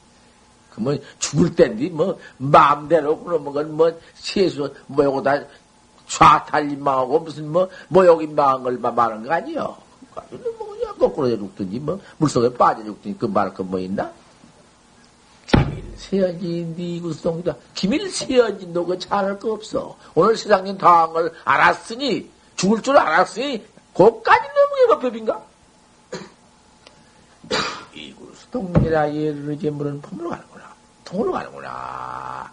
그러면 죽을 땐디 뭐 마음대로 그러면 뭐 세수 뭐요다 좌탈림 망하고 무슨 뭐 모욕임망한 걸 말하는 거 아니요. 뭐 그냥 거꾸로 죽든지 뭐 물속에 빠져 죽든지 그 말할 거뭐 있나? 기밀 세연진디 구성이다. 기밀 세연진 너그 잘할 거 없어. 오늘 세상에 당한 걸 알았으니 죽을 줄 알았으니 그까지 너무 예법법인가? 이구수 동리라 예를 이제 물은 품으로 가는 구나. 통으로 가는구나.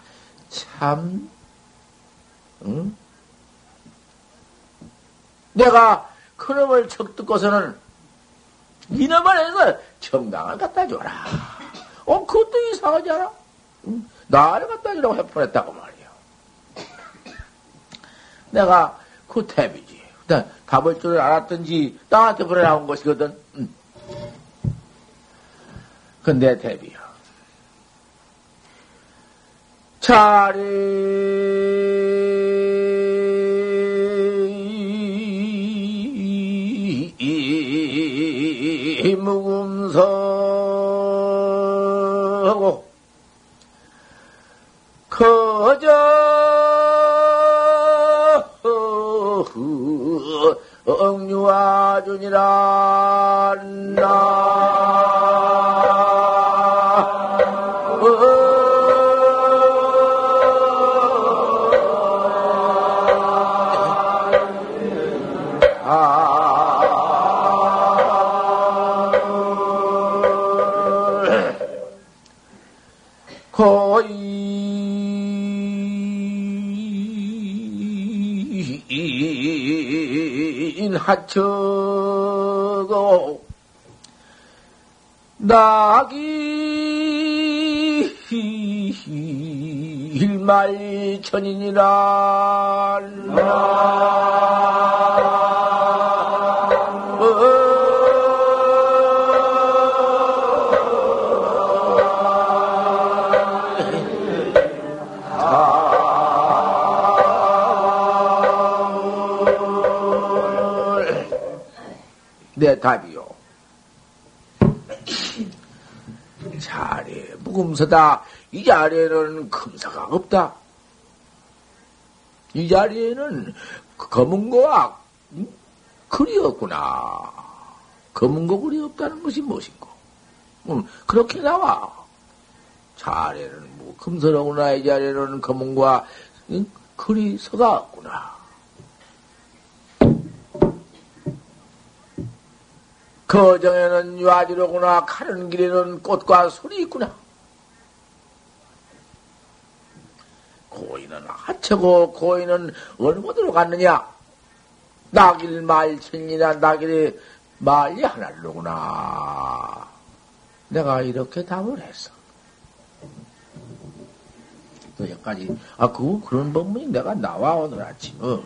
참, 응? 내가 그놈을 척 듣고서는 이놈을 해서 정당을 갖다 줘라. 어, 그것도 이상하지 않아? 응? 나를 갖다 주라고 해보냈다고 말이야. 내가 그 탭이지. 답을 줄 알았던지 나한테 그래 나온 것이거든. 응. 근데 대비야. 차례 무금서고 거저 억류아주니라 하처고 낙이 일말천이니라 답이요. 자리에 무금서다. 이 자리에는 금사가 없다. 이 자리에는 검은 거와 글이 없구나. 검은 거 글이 없다는 것이 무엇인고? 음, 그렇게 나와. 자리에는 뭐 금서로구나. 이 자리에는 검은 거와 글이 서가 없구나. 거정에는 유아지로구나. 가는 길에는 꽃과 소리 있구나. 고인은 하체고 고인은 어느 곳으로 갔느냐? 낙일 말천이나 낙일이 말이 하나로구나. 내가 이렇게 답을 했어. 또 여기까지, 아, 그, 그런 법문이 내가 나와, 오늘 아침. 어.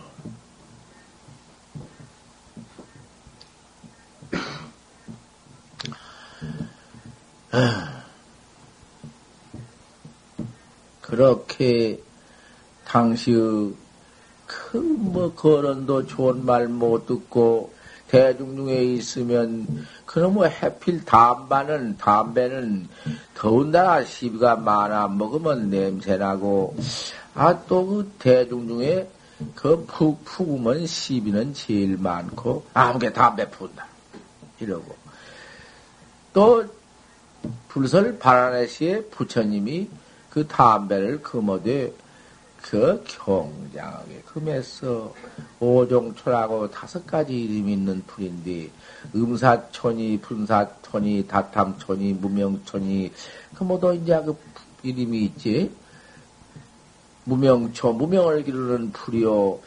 그렇게 당시의 큰뭐 거론도 좋은 말 못 듣고 대중 중에 있으면 그놈의 해필 담배는 담배는 더군다나 시비가 많아 먹으면 냄새나고 아 또 그 대중 중에 그푹 푸으면 시비는 제일 많고 아무게 담배 푼다. 이러고. 또 불설 바라네시의 부처님이 그 담배를 금어되 그 경장하게 금해서 오종초라고 다섯 가지 이름이 있는 풀인데 음사촌이, 분사촌이, 다탐촌이, 무명촌이 그 모두 이제 그 이름이 있지. 무명초, 무명을 기르는 풀이요.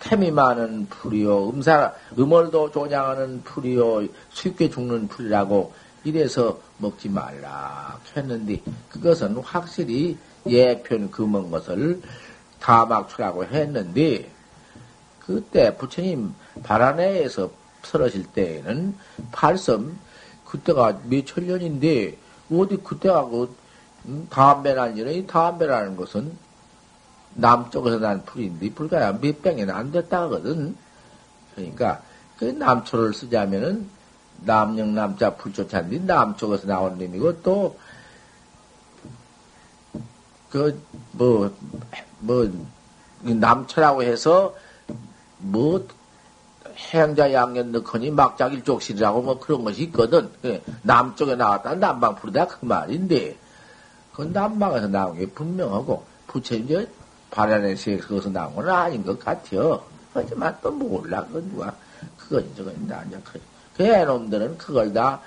템이 많은 풀이요. 음사, 음월도 조장하는 풀이요. 쉽게 죽는 풀이라고 이래서 먹지 말라 했는데 그것은 확실히 예편 금은 것을 다막추라고 했는데 그때 부처님 바라네에서 설하실 때에는 팔섬 그때가 몇천 년인데 어디 그때가 그 음, 담배라는 일이 담배라는 것은 남쪽에서 난 풀인데 불과 몇 병이나 안 됐다 하거든. 그러니까 그 남초를 쓰자면은 남영 남자 불조차인데 남쪽에서 나온 놈이고 또 그 뭐뭐 남초라고 해서 뭐 해양자 양년 넣거니 막자일족실이라고 뭐 그런 것이 있거든. 그 남쪽에 나왔다 남방 풀이다 그 말인데 그 남방에서 나온 게 분명하고 부처님 바라네시에 그것서 나온 건 아닌 것 같아요. 하지만 또 몰라 그 누가 그건 저건 다 이제 그, 그 애놈들은 그걸 다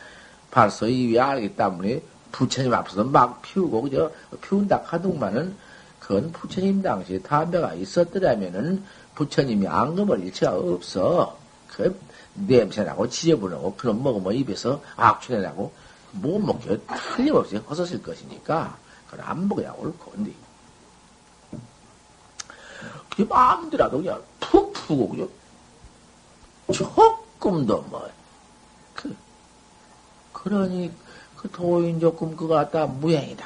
벌써 이위 알기 때문에 부처님 앞에서 막 피우고 그저 피운다 하더만은 그건 부처님 당시에 담배가 있었더라면은 부처님이 앙금을 일치가 없어. 그 냄새나고 지저분하고 그런 먹으면 입에서 악취내나고 못 먹게 틀림없이 허섰을 것이니까 그걸 안 먹어야 옳고 근데 그게 마음대로라도 그냥 푹 푸고 그냥 조금도 뭐 그, 그러니 그 도인 조금 그거 갖다 무행이다.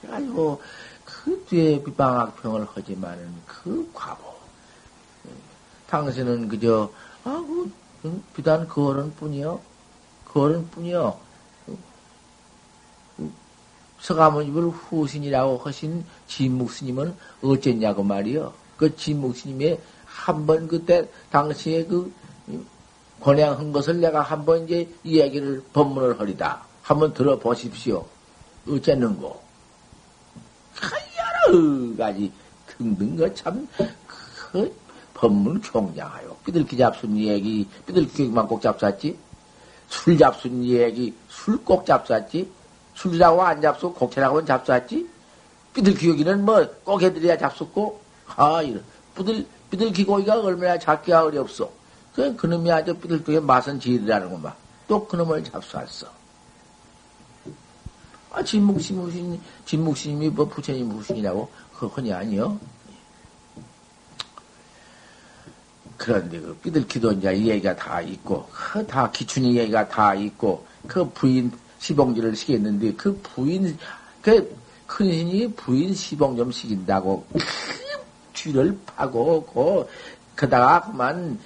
그래가지고 그 뒤에 비방학평을 하지만은 그 과보 당신은 그저, 아, 그, 비단 그 어른 뿐이요. 그 어른 뿐이요. 서가모니을 후신이라고 하신 진묵 스님은 어쨌냐고 말이요. 그 진묵 스님의 한 번 그때 당시에 그 권양한 것을 내가 한번 이제 이야기를 법문을 하리다. 한번 들어보십시오. 어쨌는고. 여러 가지. 등등 거참 그 법문 경장하여. 삐들기 잡순 얘기 삐들기만 꼭 잡쌌지? 술 잡순 얘기 술 꼭 잡쌌지? 술이라고 안 잡수 곡채라고는 잡쌌지? 삐들기 여기는 뭐 꼭 해드려야 잡숫고? 아 이런. 삐들 삐들기 고기가 얼마나 잡기가 어렵소 그 그놈이 아주 삐들기의 맛은 지리라는구만 또 그놈을 잡수었어. 아 진묵신 무신 진묵신님이 뭐 부처님 무신이라고? 그거니 아니요. 그런데 그 삐들기도 이제 이 얘기가 다 있고, 그 다 기춘이 얘기가 다 있고, 그 부인 시봉지를 시켰는데, 그 부인, 그 큰 신이 부인 시봉 좀 시킨다고, 그 쥐를 파고, 그, 그다가 그만,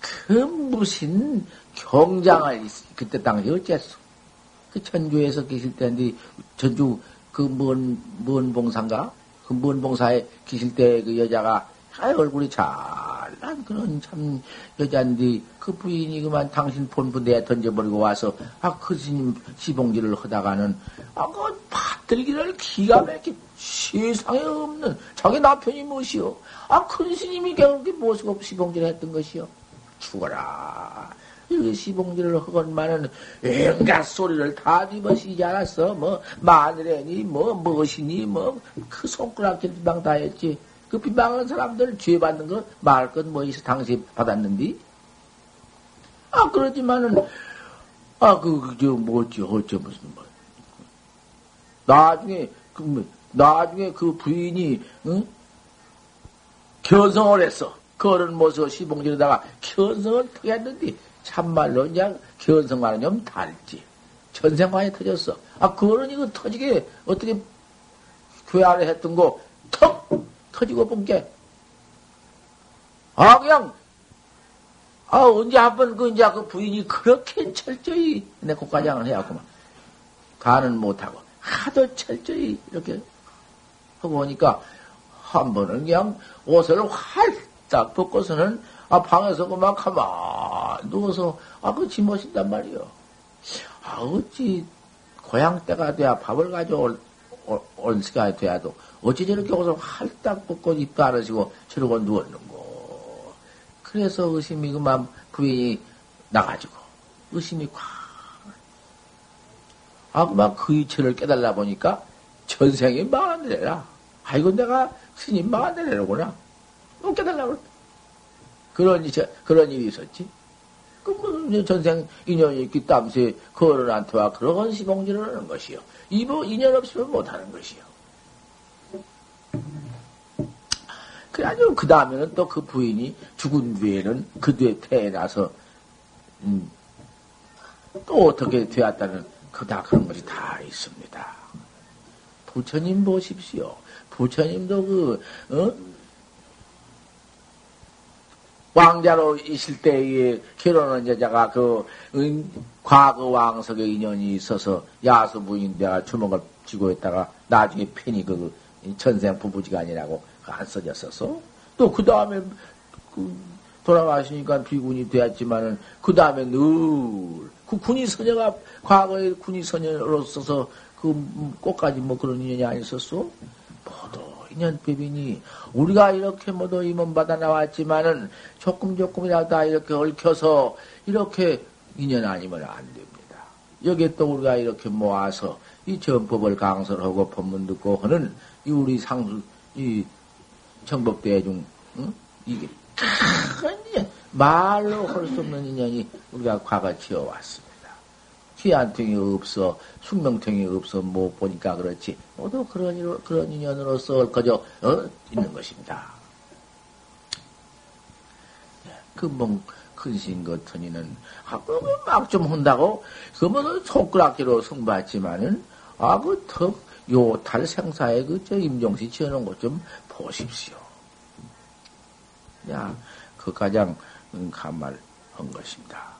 그 무슨 경장을, 그때 당시 어째서, 그 전주에서 계실 때인데, 전주 그 먼, 먼 봉사인가? 그 먼 봉사에 계실 때 그 여자가 아, 얼굴이 잘난 그런 참 여잔데 그 부인이 그만 당신 본부 내에 던져버리고 와서 아 그 스님 시봉지를 하다가는 아그 받들기를 기가 막히 세상에 없는 자기 남편이 무엇이요? 아큰 스님이 그렇게 모시고 시봉지를 했던 것이요. 죽어라. 이 시봉지를 하건만은 온갖 소리를 다 뒤버시지 않았어. 뭐 마늘애니 뭐 무엇이니 뭐 그 손가락질 비방 다 했지. 그 비방하는 사람들 죄 받는 거 말할 것뭐 있어 당시 받았는디? 아 그러지만은 아그저 뭐지 어째 무슨 뭐 나중에 그 뭐, 나중에 그 부인이 응? 견성을 했어. 그런 모습 시봉지에다가 견성을 터했는데 참말로 그냥 견성과는 좀 달지. 전생관에 터졌어. 아 그거는 이거 터지게 어떻게 교회 안에 했던 거 턱 터지고 본 게, 아, 그냥, 아, 언제 한 번, 그, 이제 그 부인이 그렇게 철저히 내 국가장을 해왔구만. 가는 못하고, 하도 철저히 이렇게 하고 오니까, 한 번은 그냥 옷을 활 딱 벗고서는, 아, 방에서 그만 가만 누워서, 아, 그 지멋있단 말이요. 아, 어찌, 고향 때가 돼야 밥을 가져올 올 시간이 돼야도 어찌 저렇게 옷을 활딱 벗고 입도 안 하시고 저러고 누웠는고. 그래서 의심이 그만 부인이 나가지고 의심이 콱. 아 그만 그 이체를 깨달라 보니까 전생이 망한데라. 아이고 내가 스님 망한데라구나. 그랬다. 그런 이 그런 일이 있었지. 그 전생 인연이 있기 땀새 그 어른한테 와 그런 시봉질을 하는 것이요. 이뭐 인연 없으면 못하는 것이요. 그래가지고 그 다음에는 또 그 부인이 죽은 뒤에는 그 뒤에 태어나서 음, 또 어떻게 되었다는 그다 그런 것이 다 있습니다. 부처님 보십시오. 부처님도 그 어? 왕자로 있을 때에 결혼한 여자가 그 음, 과거 왕석에 인연이 있어서 야수 부인 내가 주먹을 쥐고 있다가 나중에 편히 그 전생 부부지간이라고 안 써졌었어. 또 그 다음에 그 돌아가시니까 비군이 되었지만은 그 다음에 늘 그 군이 소녀가 과거에 군이 소녀로서서 그 꽃까지 뭐 그런 인연이 아니었었어. 모두 인연법이니 우리가 이렇게 모두 임원 받아 나왔지만은 조금 조금이라도 다 이렇게 얽혀서 이렇게 인연 아니면 안 됩니다. 여기에 또 우리가 이렇게 모아서 이 전법을 강설하고 법문 듣고 하는 이 우리 상수 이 정법대중 응? 이게 큰 인연 말로 할 수 없는 인연이 우리가 과거 지어왔습니다. 귀한통이 없어, 숙명통이 없어, 못뭐 보니까 그렇지. 모두 그런, 일, 그런 인연으로서 그저, 어, 있는 것입니다. 그, 뭐, 큰신 같은 이는, 아, 그, 막좀 한다고, 그러면 손가락기로 승받지만은, 아, 그, 턱, 요탈 생사에 그, 저, 임종시 지어놓은 것 좀 보십시오. 야, 그 가장, 음, 간말 한 것입니다.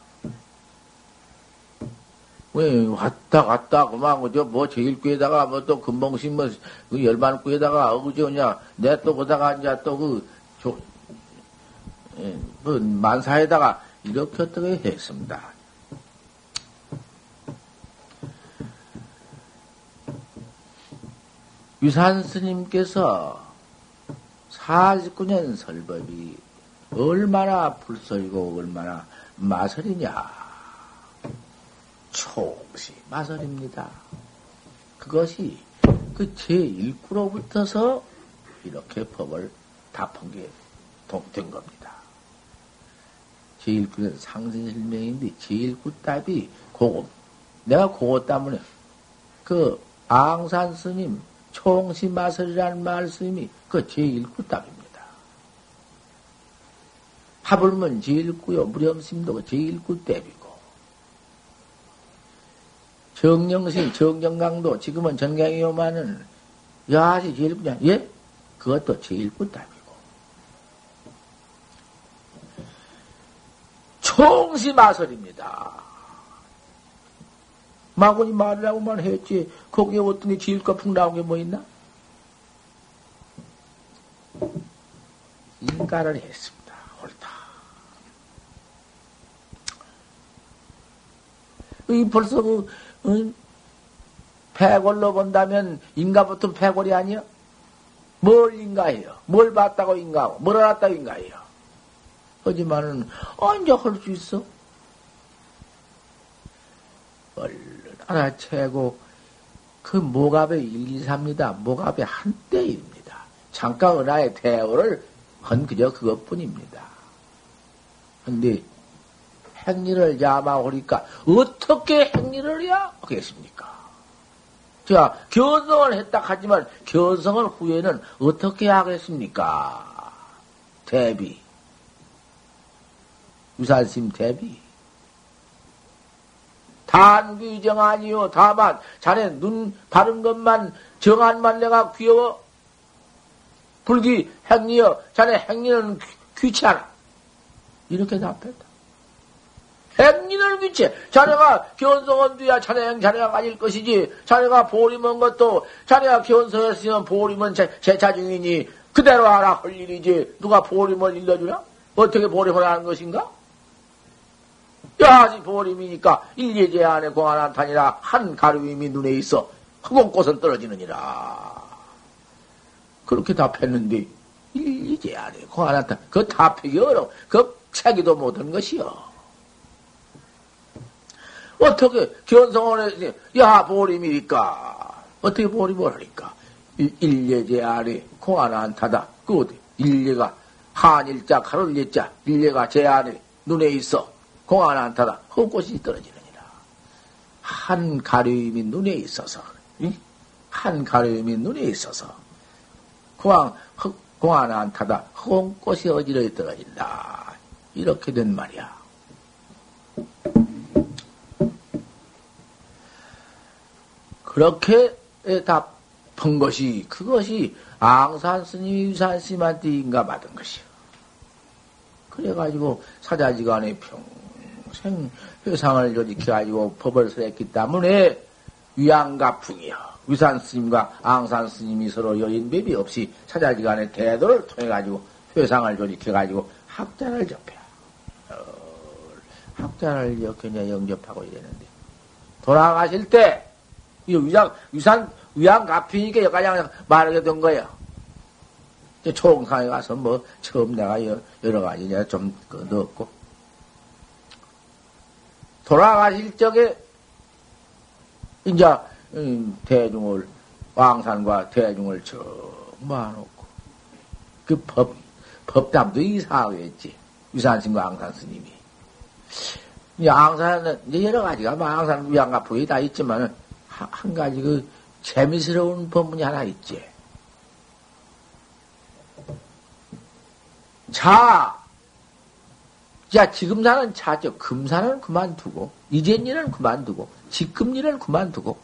왜 왔다 갔다 그만 그저 뭐 제일구에다가 뭐 또 금봉신 뭐 그 열반구에다가 어그저냐 내또 거다가 이제 또그 예, 뭐 만사에다가 이렇게 어떻게 했습니다. 유산 스님께서 49년 설법이 얼마나 불설이고 얼마나 마설이냐. 총시 마설입니다. 그것이 그 제1구로부터서 이렇게 법을 답한 게된 겁니다. 제1구는 상승실명인데 제1구 답이 그거 내가 그거 때문에 그 앙산 스님 총시 마설이라는 말씀이 그 제1구 답입니다. 하불문 제1구요 무렴심도 제1구 답이고 정령신, 정정강도, 지금은 전경이요만은, 야시 제일 그냥, 예? 그것도 제일 끝답이고. 총시마설입니다. 마구니 말이라고만 했지, 거기에 어떤 게 제일 거풍 나온 게 뭐 있나? 인가를 했습니다. 옳다. 이 벌써 그, 응? 패골로 본다면 인가부터 패골이 아니여? 뭘 인가해요? 뭘 봤다고 인가하고, 뭘 알았다고 인가해요? 하지만은, 언제 할 수 있어? 얼른 알아채고, 그 목압의 일기사입니다. 목압의 한때입니다. 잠깐 은하의 대오를 한 그저 그것뿐입니다. 근데 행리를 야망하니까 어떻게 행리를 해야 하겠습니까? 자, 견성을 했다 하지만 견성을 후에는 어떻게 하겠습니까? 대비. 유산심 대비. 단귀정 아니요. 다만, 자네 눈 바른 것만, 정한만 내가 귀여워? 불기 행리여. 자네 행리는 귀찮아. 이렇게 답했다. 행리를 귀치. 자네가 견성한 뒤야 자네 자네가 가질 것이지. 자네가 보림한 것도 자네가 견성했으면 보림은 제, 제차 중이니 그대로 알아 할 일이지. 누가 보림을 일러주냐? 어떻게 보림을 하는 것인가? 야지 보림이니까 일예제 안에 공안 한탄이라 한 가루임이 눈에 있어 허공꽃은 떨어지느니라. 그렇게 답했는데 일예제 안에 공안 한탄 그 답하기 어려워. 그 차기도 못한 것이요. 어떻게 견성원에 야 보림이니까. 어떻게 보림을 하니까? 일예제 안에 공안한타다. 그 어디? 일예가 한일자 가를 예자 일예가 제 안에 눈에 있어. 공안 안타다. 헛꽃이 떨어지느니라. 한 가려움이 눈에 있어서. 한 가려움이 눈에 있어서. 공안 공안 안타다. 헛꽃이 어지러이 떨어진다. 이렇게 된 말이야. 그렇게 답한 것이 그것이 앙산 스님이 유산 스님한테 인가 받은 것이요. 그래가지고 사자지간에 평생 회상을 조직해가지고 법을 설했기 때문에 위안가풍이요. 위산 스님과 앙산 스님이 서로 여인배비 없이 사자지간의 대도를 통해가지고 회상을 조직해가지고 학자를 접해. 어, 학자를 이렇게 영접하고 이랬는데 돌아가실 때, 이 위상, 위산, 위안가풍이니까 여기까지 말하게 된 거예요. 초롱상에 가서 뭐 처음 내가 여러 가지 내가 좀그 넣었고. 돌아가실 적에 이제 음, 대중을 왕산과 대중을 저 모아놓고 그 법 법담도 이사하겠지. 위산스님과 앙산 스님이. 이제 앙산은 이제 여러 가지가 뭐 앙산 위안가풍이 다 있지만은 한 가지 그 재미스러운 법문이 하나 있지. 자, 자, 지금 사는 차죠. 금사는 그만두고, 이젠 일은 그만두고, 지금 일은 그만두고,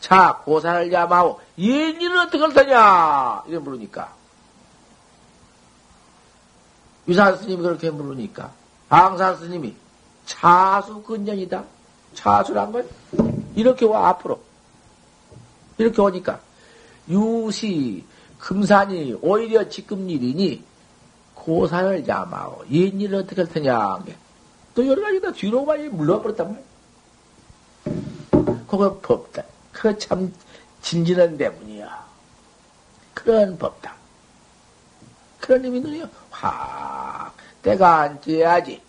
자, 고사를 야마오, 옛 일은 어떻게 할 테냐? 이래 물으니까. 유산 스님이 그렇게 물으니까, 항산 스님이 차수 근전이다. 차수란 건 이렇게 와, 앞으로. 이렇게 오니까, 유시, 금산이 오히려 지금 일이니, 고사를 야마오. 옛일을 어떻게 할 테냐. 또 여러 가지 다 뒤로 많이 물러버렸단 말이야. 그거 법다. 그거 참 진지한 대문이야. 그런 법다. 그런 의미는요, 확, 때가 앉아야지.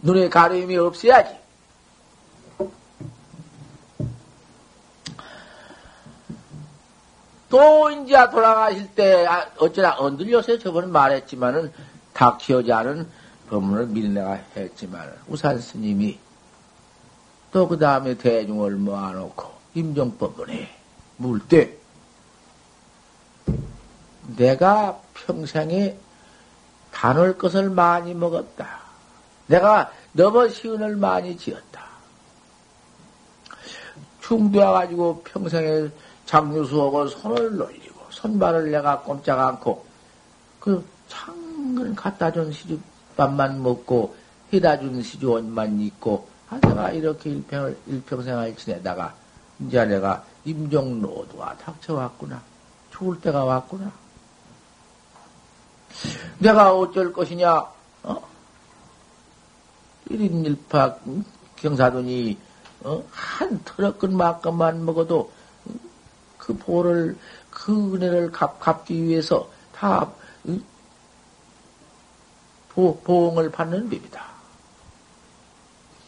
눈에 가려움이 없어야지. 또 이제 돌아가실 때 아, 어쩌나 언들려서 저번에 말했지만은 다 키우지 않은 법문을 미리 내가 했지만 우산 스님이 또 그 다음에 대중을 모아놓고 임종법문에 물 때 내가 평생에 단올 것을 많이 먹었다. 내가 너무 시은을 많이 지었다. 충되어가지고 평생에 장유수하고 손을 놀리고 손발을 내가 꼼짝 않고 그 창을 갖다 준 시집밥만 먹고 해다 준 시주원만 입고 아 내가 이렇게 일평을 일평생을 지내다가 이제 내가 임종노도가 닥쳐왔구나 죽을 때가 왔구나 내가 어쩔 것이냐 어? 1인 1팍 경사돈이 어? 한 트럭근만큼만 먹어도 그 보를, 그 은혜를 갚, 갚기 위해서 다, 보, 보응을 받는 법이다.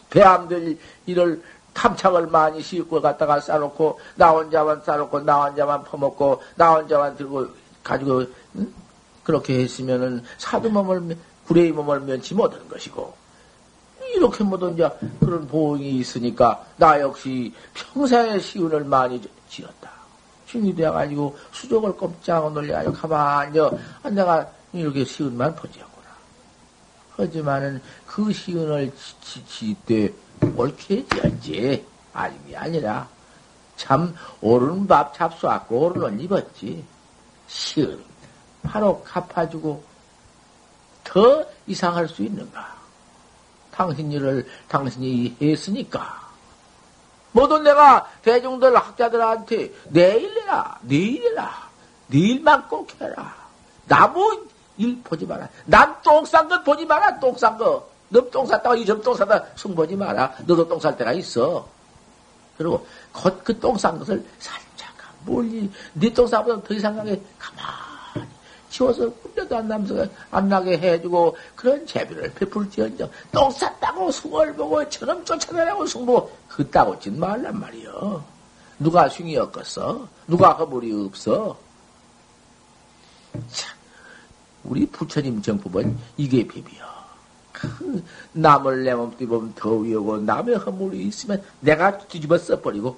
배암들 일을 탐착을 많이 싣고 갖다가 싸놓고, 나 혼자만 싸놓고, 나 혼자만 퍼먹고, 나 혼자만 들고, 가지고, 응? 그렇게 했으면은 사두 몸을, 구레이 몸을 면치 못한 것이고, 이렇게 모두 이제 그런 보응이 있으니까, 나 역시 평생의 시운을 많이 지었다. 신이 되어가지고 수족을 꼼짝 놀려가지고 가만히 아, 내가 이렇게 시은만 보지구나. 하지만은 그 시은을 지때 옳게 지었지. 아님이 아니라 참 오른 밥 잡수왔고 오른 옷 입었지. 시은 바로 갚아주고 더 이상할 수 있는가? 당신 일을 당신이 했으니까. 모든 내가 대중들 학자들한테 내일 해라, 내일 해라, 내일만 꼭 해라. 나무 일 보지 마라. 남똥싼것 보지 마라, 똥싼 거. 너똥 쌌다가 이점 똥 쌌다 숨보지 마라. 너도 똥 쌀 때가 있어. 그리고 곧그똥싼 것을 살짝 멀리 네똥 싸보다 더 이상하게 가만 히 치워서 꿀려도 안 남서 안 나게 해주고 그런 재비를 베풀지언정 똥 쌌다고 숭을 보고 저놈 쫓아내라고 숭보 그따고 짓 말란 말이여. 누가 숭이 었겠어? 누가 허물이 없어? 참, 우리 부처님 정법은 이게 비비여. 그 남을 내 몸띠 보면 더위 오고 남의 허물이 있으면 내가 뒤집어 써버리고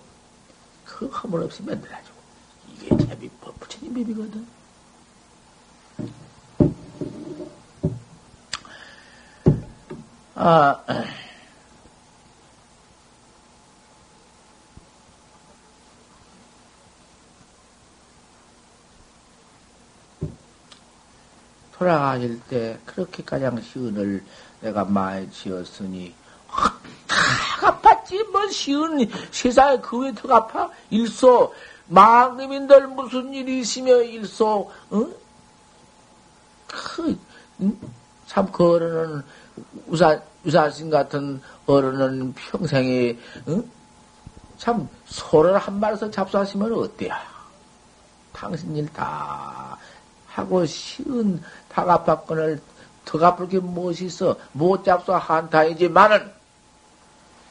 그 허물 없으면 내가지고 이게 제비 부처님 비비거든. 아, 돌아가실 때 그렇게 가장 시은을 내가 많이 지었으니 다 갚았지 뭐 시은 세상에 그 외에 더 갚아 일소 망님인들 무슨 일이 있으며 일소 응? 그, 응? 참그 어른은 우산 우산신 같은 어른은 평생에 응? 참 소를 한 마리서 잡수하시면 어때야 당신 일 다 하고 쉬운 다갚았건을 더 갚을 게 무엇이 있어? 못 잡수 한타이지만은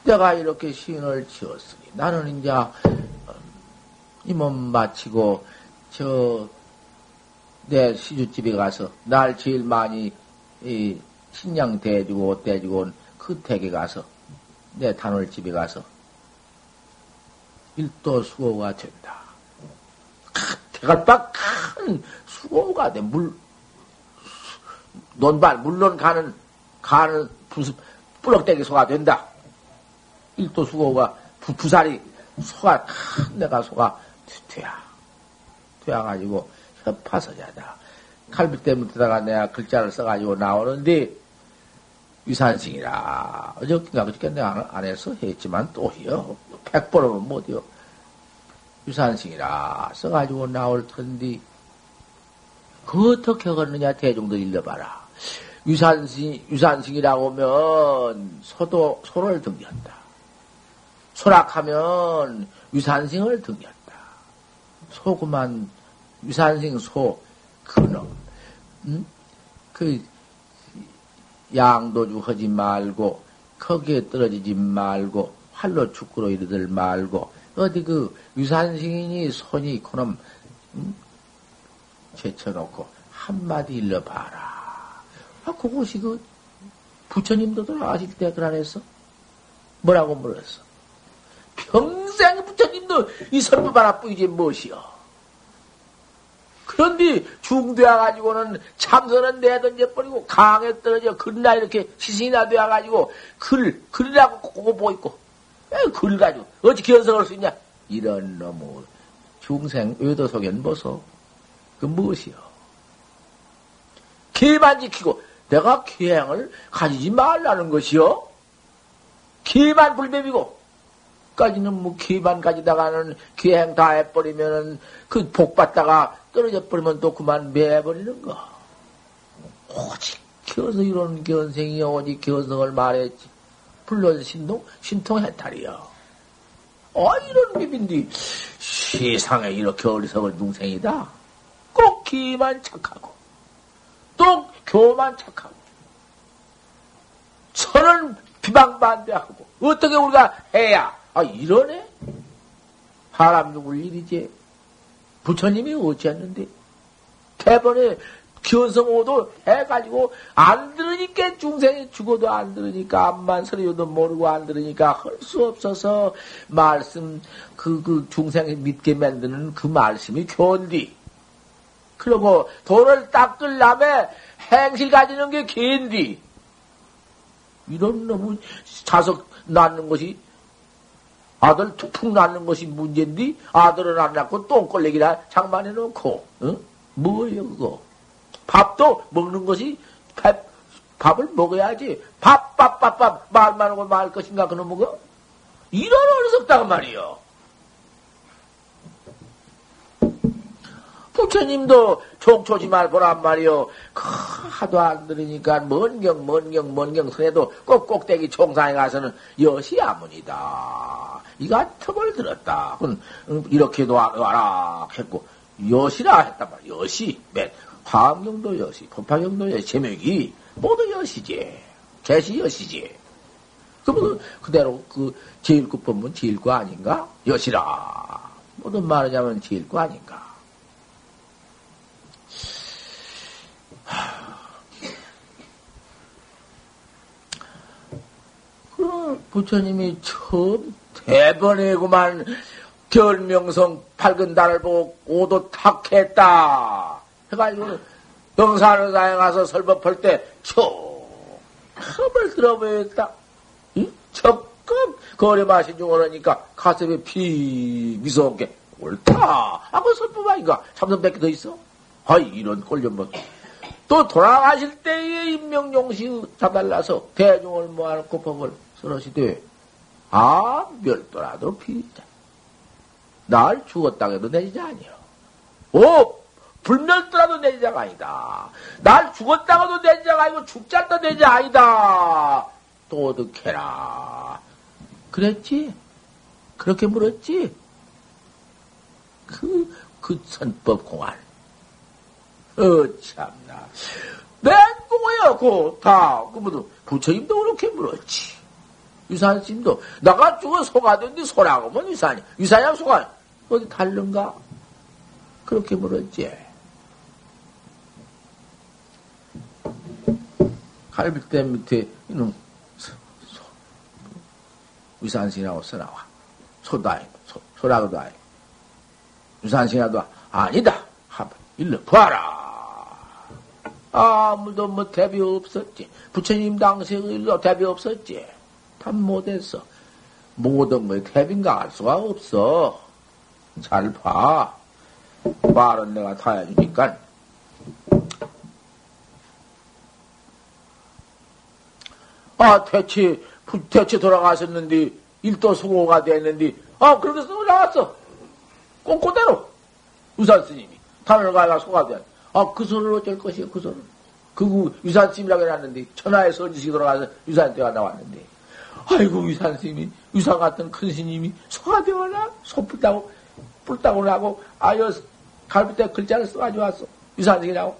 내가 이렇게 시인을 지었으니 나는 이제 이 몸 마치고 저 내 시주집에 가서 날 제일 많이 이 신냥 대주고 옷 대주고 온그 댁에 가서 내 단월 집에 가서 일도 수고가 된다. 대갈박 큰 수고가 돼. 물, 논발, 물론 가는, 가는 부스, 뿌럭대기 소가 된다. 일도 수고가, 부, 부살이, 소가, 큰 내가 소가 돼야. 돼야 가지고, 협파서자다. 칼비 때문에 다가 내가 글자를 써가지고 나오는데, 위산승이라. 어저께인가 그저께 내가 안 해서 했지만 또요. 백번은 못이요. 유산승이라 써가지고 나올 텐데, 그 어떻게 하느냐 대중도 일러봐라. 유산승, 유산승이라고 하면 소도, 소를 등겼다. 소락하면 유산승을 등겼다. 소구만, 유산승 소, 그놈, 음? 그, 양도주 하지 말고, 거기에 떨어지지 말고, 활로 축구로 이르들 말고, 어디 그 유산승인이 손이 그놈, 음? 제쳐놓고 한마디 일러봐라. 아, 그것이 그 부처님도 돌아가실 때 그러했어? 뭐라고 물었어? 평생 부처님도 이 설법 하나 뿌이지 무엇이여? 그런데 중되어가지고는 참선은 내던져 버리고 강에 떨어져 글나 이렇게 시신이나 되어가지고 글, 글이라고 꼬고 보이고 글 가지고 어찌 견성할 수 있냐? 이런 놈의 중생 의도 속엔 보소. 그 무엇이요? 기만 지키고 내가 기행을 가지지 말라는 것이요? 기만 불법이고 까지는 뭐 기만 가지다가는 기행 다 해버리면은 그 복 받다가 떨어져 버리면 또 그만 매버리는 거. 오직 겨서 이런 견생이 오직 견성을 말했지. 불론 신동 신통 해탈이요. 아 이런 비빈디 세상에 이렇게 어리석은 중생이다. 꼭 기만 착하고, 또 교만 착하고, 선은 비방반대하고, 어떻게 우리가 해야, 아, 이러네? 바람 죽을 일이지. 부처님이 어찌했는데, 대번에 견성오도 해가지고, 안 들으니까 중생이 죽어도 안 들으니까, 암만 소리도 모르고 안 들으니까 할 수 없어서, 말씀, 그, 그 중생이 믿게 만드는 그 말씀이 교인디. 그러고 돈을 닦을 남에 행실 가지는 게 개인디. 이런 놈은 자석 낳는 것이 아들 툭툭 낳는 것이 문제인데 아들은 안 낳고 똥걸레기나 장만해 놓고 응? 뭐예요 그거? 밥도 먹는 것이 밥, 밥을 먹어야지 밥 밥 밥밥 말만 하고 말 것인가 그놈 먹어? 이런 어리석다고 말이요. 부처님도 종초지 말 보란 말이요. 하도 안 들으니까 먼경, 먼경, 먼경 선에도 꼭 꼭대기 총상에 가서는 여시 아문이다. 이가 턱을 들었다. 이렇게도 와라 했고, 여시라 했단 말이야. 여시. 맨. 화엄경도 여시, 법화경도 여시, 제명이 모두 여시지. 개시 여시지. 그러면 그대로 그 제일급 법문 제일구 아닌가? 여시라. 모든 말하자면 제일구 아닌가? 그 부처님이 처음 대번에구만 결명성 밝은 달을 보고 오도 탁했다. 해가지고 영산의사에 가서 설법할 때 처음을 들어보였다. 응? 적극 거래 마신 중 오르니까 가슴에 피 미소없게 옳다. 하고 설법 아닌가? 참선밖에 더 있어? 아이 이런 꼴좀 뭐. 또 돌아가실 때에 인명용시 자달라서 대중을 모아놓고 법을 쓰러시되 아 멸도라도 피자. 날 죽었다고 해도 내 지자 아니요 오. 불멸도라도 내 지자가 아니다. 날 죽었다고도 내 지자가 아니고 죽지 않다 내 지자 아니다. 또득해라. 그랬지? 그렇게 물었지? 그, 그 선법 공안 어, 참나. 맨공어야, 그, 다. 그, 뭐, 부처님도 그렇게 물었지. 유산스님도, 나가 죽어 소가 된데 소라고 뭐 유산이. 유산이야 소가. 어디 다른가? 그렇게 물었지. 갈비대 밑에, 이놈, 유산신이라고 써나와. 소다, 소, 소라고도 아니. 유산신이라도 아니다. 일러 봐라. 아무도 뭐 대비 없었지. 부처님 당시에 일로 대비 없었지. 다 못했어. 모든 뭐 대비인가 알 수가 없어. 잘 봐. 말은 내가 다 해주니까. 아, 대체, 대체 돌아가셨는데, 일도 수고가 됐는데, 아, 그렇게 쓰고 나왔어. 꼼꼼대로. 우산 스님이. 단을 가가 소가 돼. 아, 그 손을 어쩔 것이요, 그 손을. 그 유산스님이라고 해놨는데, 천하의 선지식이 돌아가서 유산대가 나왔는데, 아이고, 유산스님이, 유산 같은 큰 스님이 소가 되어라? 소 뿔다고, 하고, 아유, 갈비대 글자를 써가지고 왔어. 유산식이라고.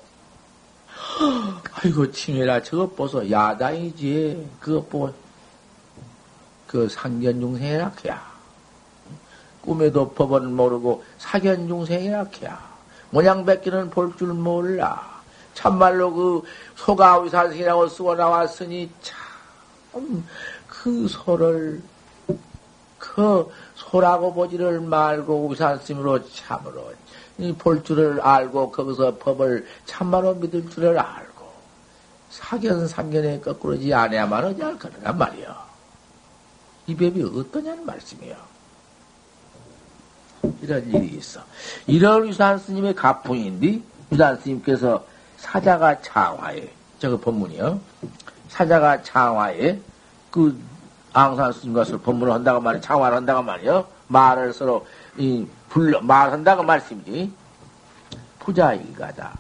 아이고, 치매라, 저거 보소. 야당이지. 그거 보고, 그 상견중생이라 해야. 꿈에도 법은 모르고 사견중생이라 해야. 모양 뺏기는 볼 줄 몰라. 참말로 그 소가 위산생이라고 쓰고 나왔으니 참 그 소를 그 소라고 보지를 말고 위산스으로 참으로 볼 줄을 알고 거기서 법을 참말로 믿을 줄을 알고 사견 상견에 거꾸로지 않아야만 하지 않거든 말이야. 이 법이 어떠냐는 말씀이야. 이런 일이 있어. 이런 유산 스님의 가풍인데, 유산 스님께서 사자가 창화에, 저거 본문이요. 사자가 창화에, 그, 앙산 스님과 서 본문을 한다고 말이야. 창화를 한다고 말이야. 말을 서로, 이, 불러, 말한다고 말씀이지. 부자일가다.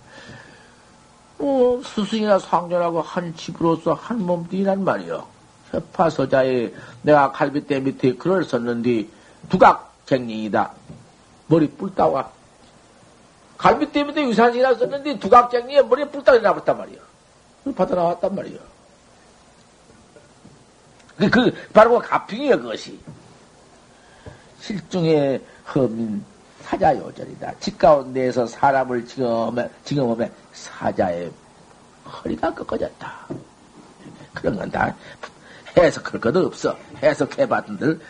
어, 스승이나 상전하고 한 집으로서 한 몸뚱이란 말이요. 협파서자에 내가 갈비대 밑에 글을 썼는데, 두각쟁ring이다. 머리 뿔 따와. 갈비 때문에 유산이라 썼는데 두각쟁이에 머리에 뿔따가 나왔단 말이야. 받아 나왔단 말이야. 그, 그, 바로 그 가평이야, 그것이. 실중의 허민 사자요절이다. 집 가운데에서 사람을 지금하면, 지금하면 사자의 허리가 꺾어졌다. 그런 건 다 해석할 것도 없어. 해석해봤는들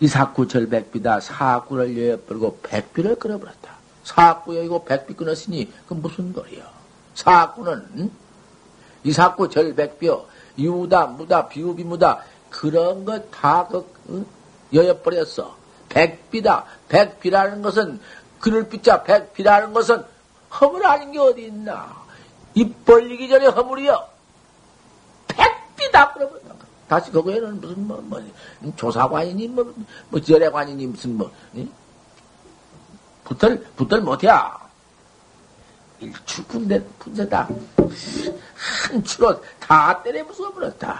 이사구 절 백비다. 사구를 여여버리고 백비를 끊어버렸다. 사구 여이고 백비 끊었으니 그 무슨 도리야? 사구는 이사구 절 백비요. 유다, 무다, 비우비 무다. 그런 것 다그 응? 여여버렸어. 백비다. 백비라는 것은 그늘 빗자 백비라는 것은 허물 아닌 게 어디 있나? 입 벌리기 전에 허물이여. 백비다. 그러면 다시 거기에는 무슨 뭐, 뭐 조사관이니 뭐, 뭐 절해관이니 무슨 뭐 응? 붙들, 붙들 못해야. 일출 분대, 분대다. 한 추로 다 때려 부숴버렸다.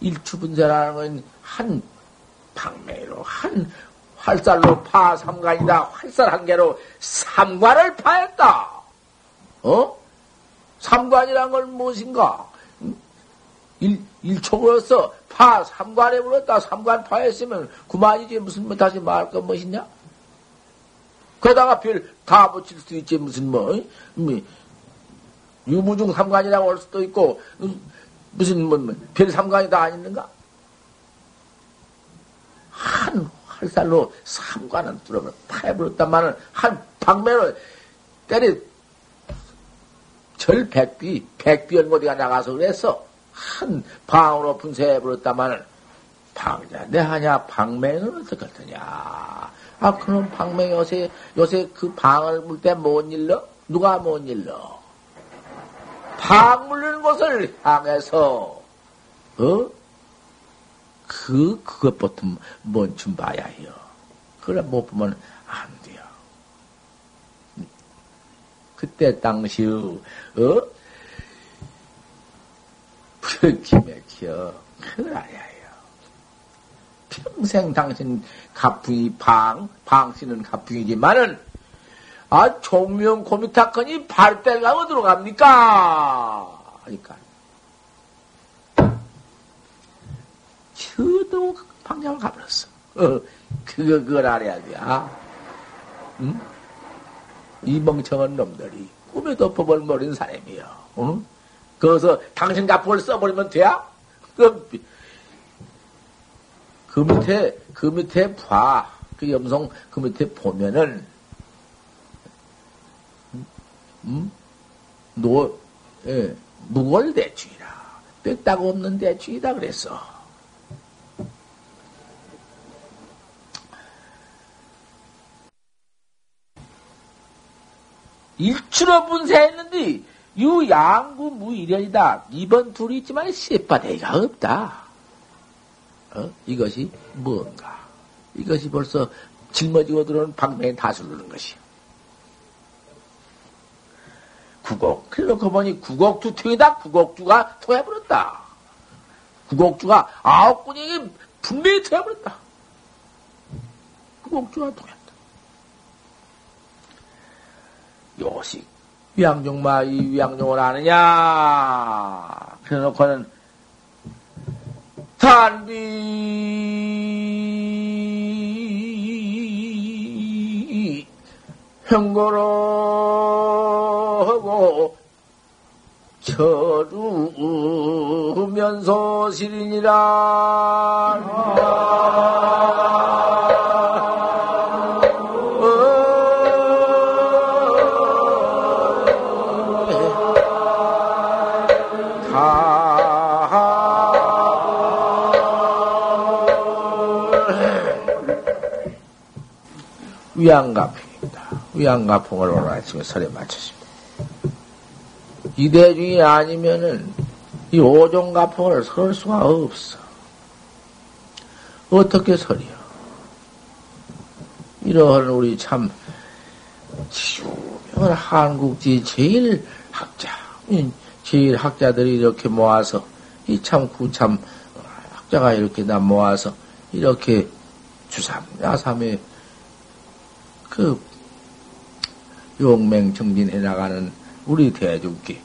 일추 분대라는 건 한 방매로, 한 활살로 파 삼관이다. 활살 한 개로 삼관을 파했다. 어? 삼관이란 건 무엇인가? 일, 일총으로서 파 삼관에 불렀다. 삼관 파했으면 그만이지. 무슨 뭐 다시 말할 건 무엇이냐? 그러다가 별 다 붙일 수도 있지. 무슨 뭐, 뭐 유무중 삼관이라고 할 수도 있고, 무슨 뭐, 뭐별 삼관이 다 아닌가? 한 활살로 삼관은 뚫어버려 파해버렸단말은 한 방면을 때리 절 백비, 연고디가 나가서 그래서 한 방으로 분쇄해버렸다마는 방자 내 하냐 방맹은 어떻게 하더냐 아 그럼 방맹 요새 요새 그 방을 물 때 못 일러 누가 못 일러 방 물리는 곳을 향해서 어? 그 그것부터 먼춤 봐야 해요. 그래 못 보면 안. 그때 당시 어 불기맥혀. 그걸 알아야 해요. 평생 당신 가풍이 방, 방씨는 가풍이지만은, 아, 종명 고미타건이 발대가 어디로 갑니까? 그러니까. 저도 방향을 가버렸어. 어, 그거, 그걸 알아야 돼. 아, 응? 이 멍청한 놈들이 꿈에 덮어버린 머린 사람이요. 응? 거기서 당신 가풍을 써버리면 돼야? 그, 그 밑에, 그 밑에 봐. 그 염성 그 밑에 보면은, 음? 노, 예, 무골 대충이라. 뺐다고 없는 대충이다 그랬어. 일주로 분쇄했는데, 유 양구 무일연이다. 이번 둘이 있지만 씨바대가 없다. 어? 이것이 뭔가? 이것이 벌써 짊어지고 들어오는 방맹에 다스르는 것이요. 구곡. 그래놓고 보니 구곡투통이다. 구곡주가 토해버렸다. 구곡주가 아홉 군이 분명히 토해버렸다. 구곡주가 토했다. 요식. 위양종마 이 위양종을 아느냐? 그래 놓고는 단비 형거로하고 처루면서 시리니라. 위안가풍입니다. 위안가풍을 오늘 아침에 설에 마쳤습니다. 이 대중이 아니면은 이 오종가풍을 설 수가 없어. 어떻게 설이요? 이러한 우리 참 유명한 한국지 제일 학자, 제일 학자들이 이렇게 모아서 이 참 구참 학자가 이렇게 다 모아서 이렇게 주삼, 야삼에 그 용맹 정진해 나가는 우리 대중께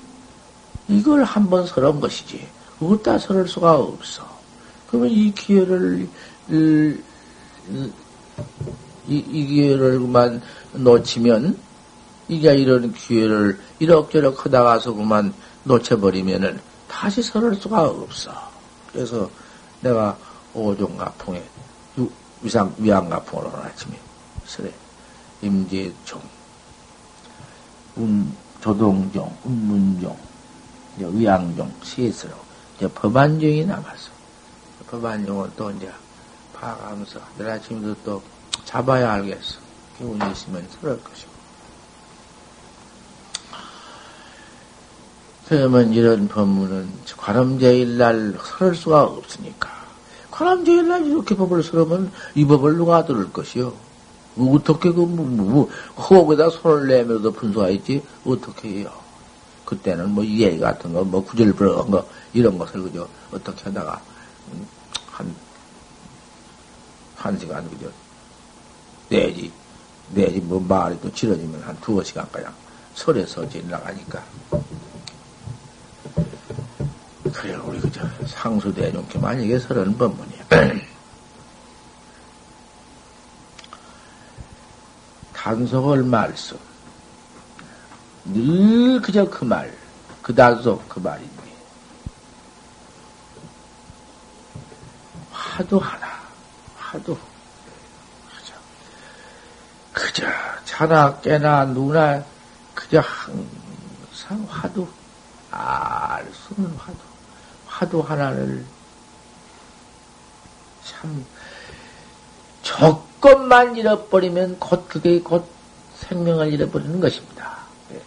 이걸 한번 설한 것이지 어디다 설을 수가 없어. 그러면 이 기회를 이, 이 기회를 그만 놓치면 이게 이런 기회를 이럭저럭 하다가서 그만 놓쳐버리면은 다시 설을 수가 없어. 그래서 내가 오종가풍에 위상 위안가풍을 오늘 아침에 설해. 임재종, 운, 조동종, 운문종, 위양종, 시스로, 이제 법안종이 남았어. 법안종을 또 이제 파가면서 내일 아침에도 또 잡아야 알겠어. 기운이 있으면 그럴 것이고. 그러면 이런 법문은 관음제일 날 설을 수가 없으니까. 사람 제일날 이렇게 법을 설으면 이 법을 누가 들을 것이요? 뭐 어떻게 그, 뭐, 뭐, 뭐 허거에다 손을 내면서 분수하였지? 어떻게 해요? 그때는 뭐 예의 같은 거, 뭐 구절 부러운 거, 이런 것을 그저 어떻게 하다가, 음, 한, 한 시간 그저, 내지, 내지 뭐 말이 또 길어지면 한 두어 시간 가량 설에서 지나가니까. 그래, 우리 그저 상수대중께 만약에 설은 법문이야. 단속을 말씀. 늘 그저 그 말, 그 단속 그 말인데. 화두 하나, 화두. 그저, 그저, 자나 깨나 누나, 그저 항상 화두, 알 수는 화두. 화두 하나를 참, 조 건만 잃어버리면 곧 그게 곧 생명을 잃어버리는 것입니다. 예.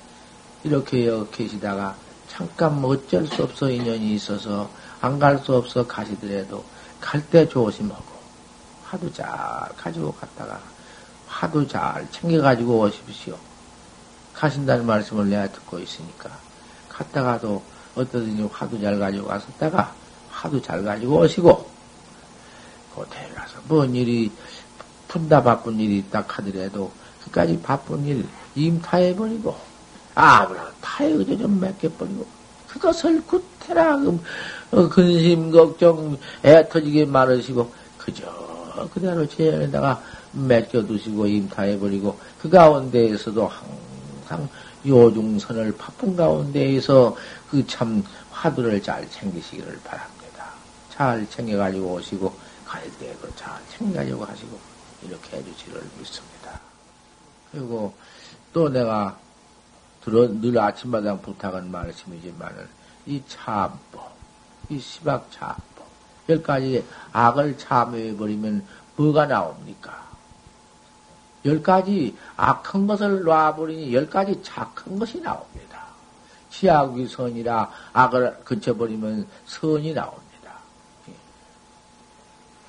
이렇게 계시다가 잠깐 뭐 어쩔 수 없어 인연이 있어서 안 갈 수 없어 가시더라도 갈 때 조심하고 화두 잘 가지고 갔다가 화두 잘 챙겨가지고 오십시오. 가신다는 말씀을 내가 듣고 있으니까 갔다가도 어떠든지 화두 잘 가지고 갔었다가 화두 잘 가지고 오시고 그곳에 가서 뭔 일이 푼다 바쁜 일이 있다 하더라도 그까지 바쁜 일 임타해버리고 아무나 타해 그저 좀 맡겨버리고 그것을 구태라 어, 근심 걱정 애 터지게 많으시고 그저 그대로 제안에다가 맡겨두시고 임타해버리고 그 가운데에서도 항상 요중선을 바쁜 가운데에서 그 참 화두를 잘 챙기시기를 바랍니다. 잘 챙겨가지고 오시고 갈 때도 잘 챙겨가지고 하시고 이렇게 해주시기를 믿습니다. 그리고 또 내가 들어, 늘 아침마당 부탁한 말씀이지만은 이 참법, 이 시박 참법, 열 가지 악을 참여해버리면 뭐가 나옵니까? 열 가지 악한 것을 놔버리니 열 가지 착한 것이 나옵니다. 치악위 선이라 악을 그쳐버리면 선이 나옵니다.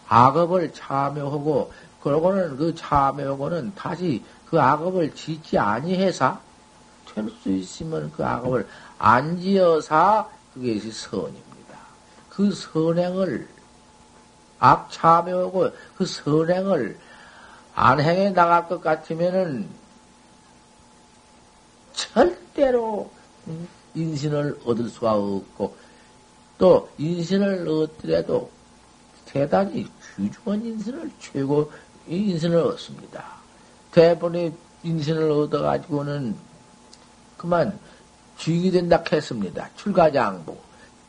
악업을 참여하고 그러고는 그 참여하고는 다시 그 악업을 짓지 아니해서 될수 있으면 그 악업을 안 지어서 그것이 선입니다. 그 선행을 악 참여하고 그 선행을 안 행해 나갈 것 같으면은 절대로 인신을 얻을 수가 없고 또 인신을 얻더라도 대단히 귀중한 인신을 최고 인신을 얻습니다. 대본의 인신을 얻어가지고는 그만 주인이 된다 했습니다. 출가장부.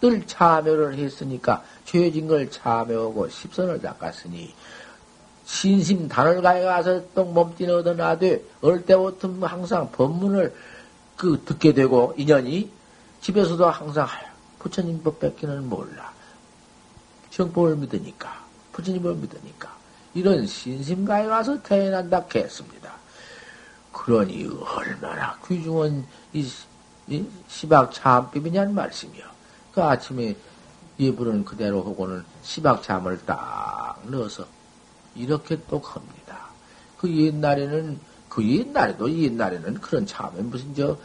늘 참여를 했으니까 죄진 걸 참여하고 십선을 닦았으니 신심 단을 가에 가서 또 몸뚱이 얻어놔도 어릴 때부터 항상 법문을 그 듣게 되고 인연이 집에서도 항상 부처님 법 뺏기는 몰라. 정법을 믿으니까 부처님을 믿으니까 이런 신심가에 가서 태어난다 했습니다. 그러니 얼마나 귀중한 이, 이 시박 참비이냐는 말씀이요. 그 아침에 예불은 그대로 하고는 시박 참을 딱 넣어서 이렇게 또 합니다. 그 옛날에는, 그 옛날에도 옛날에는 그런 참에 무슨 저,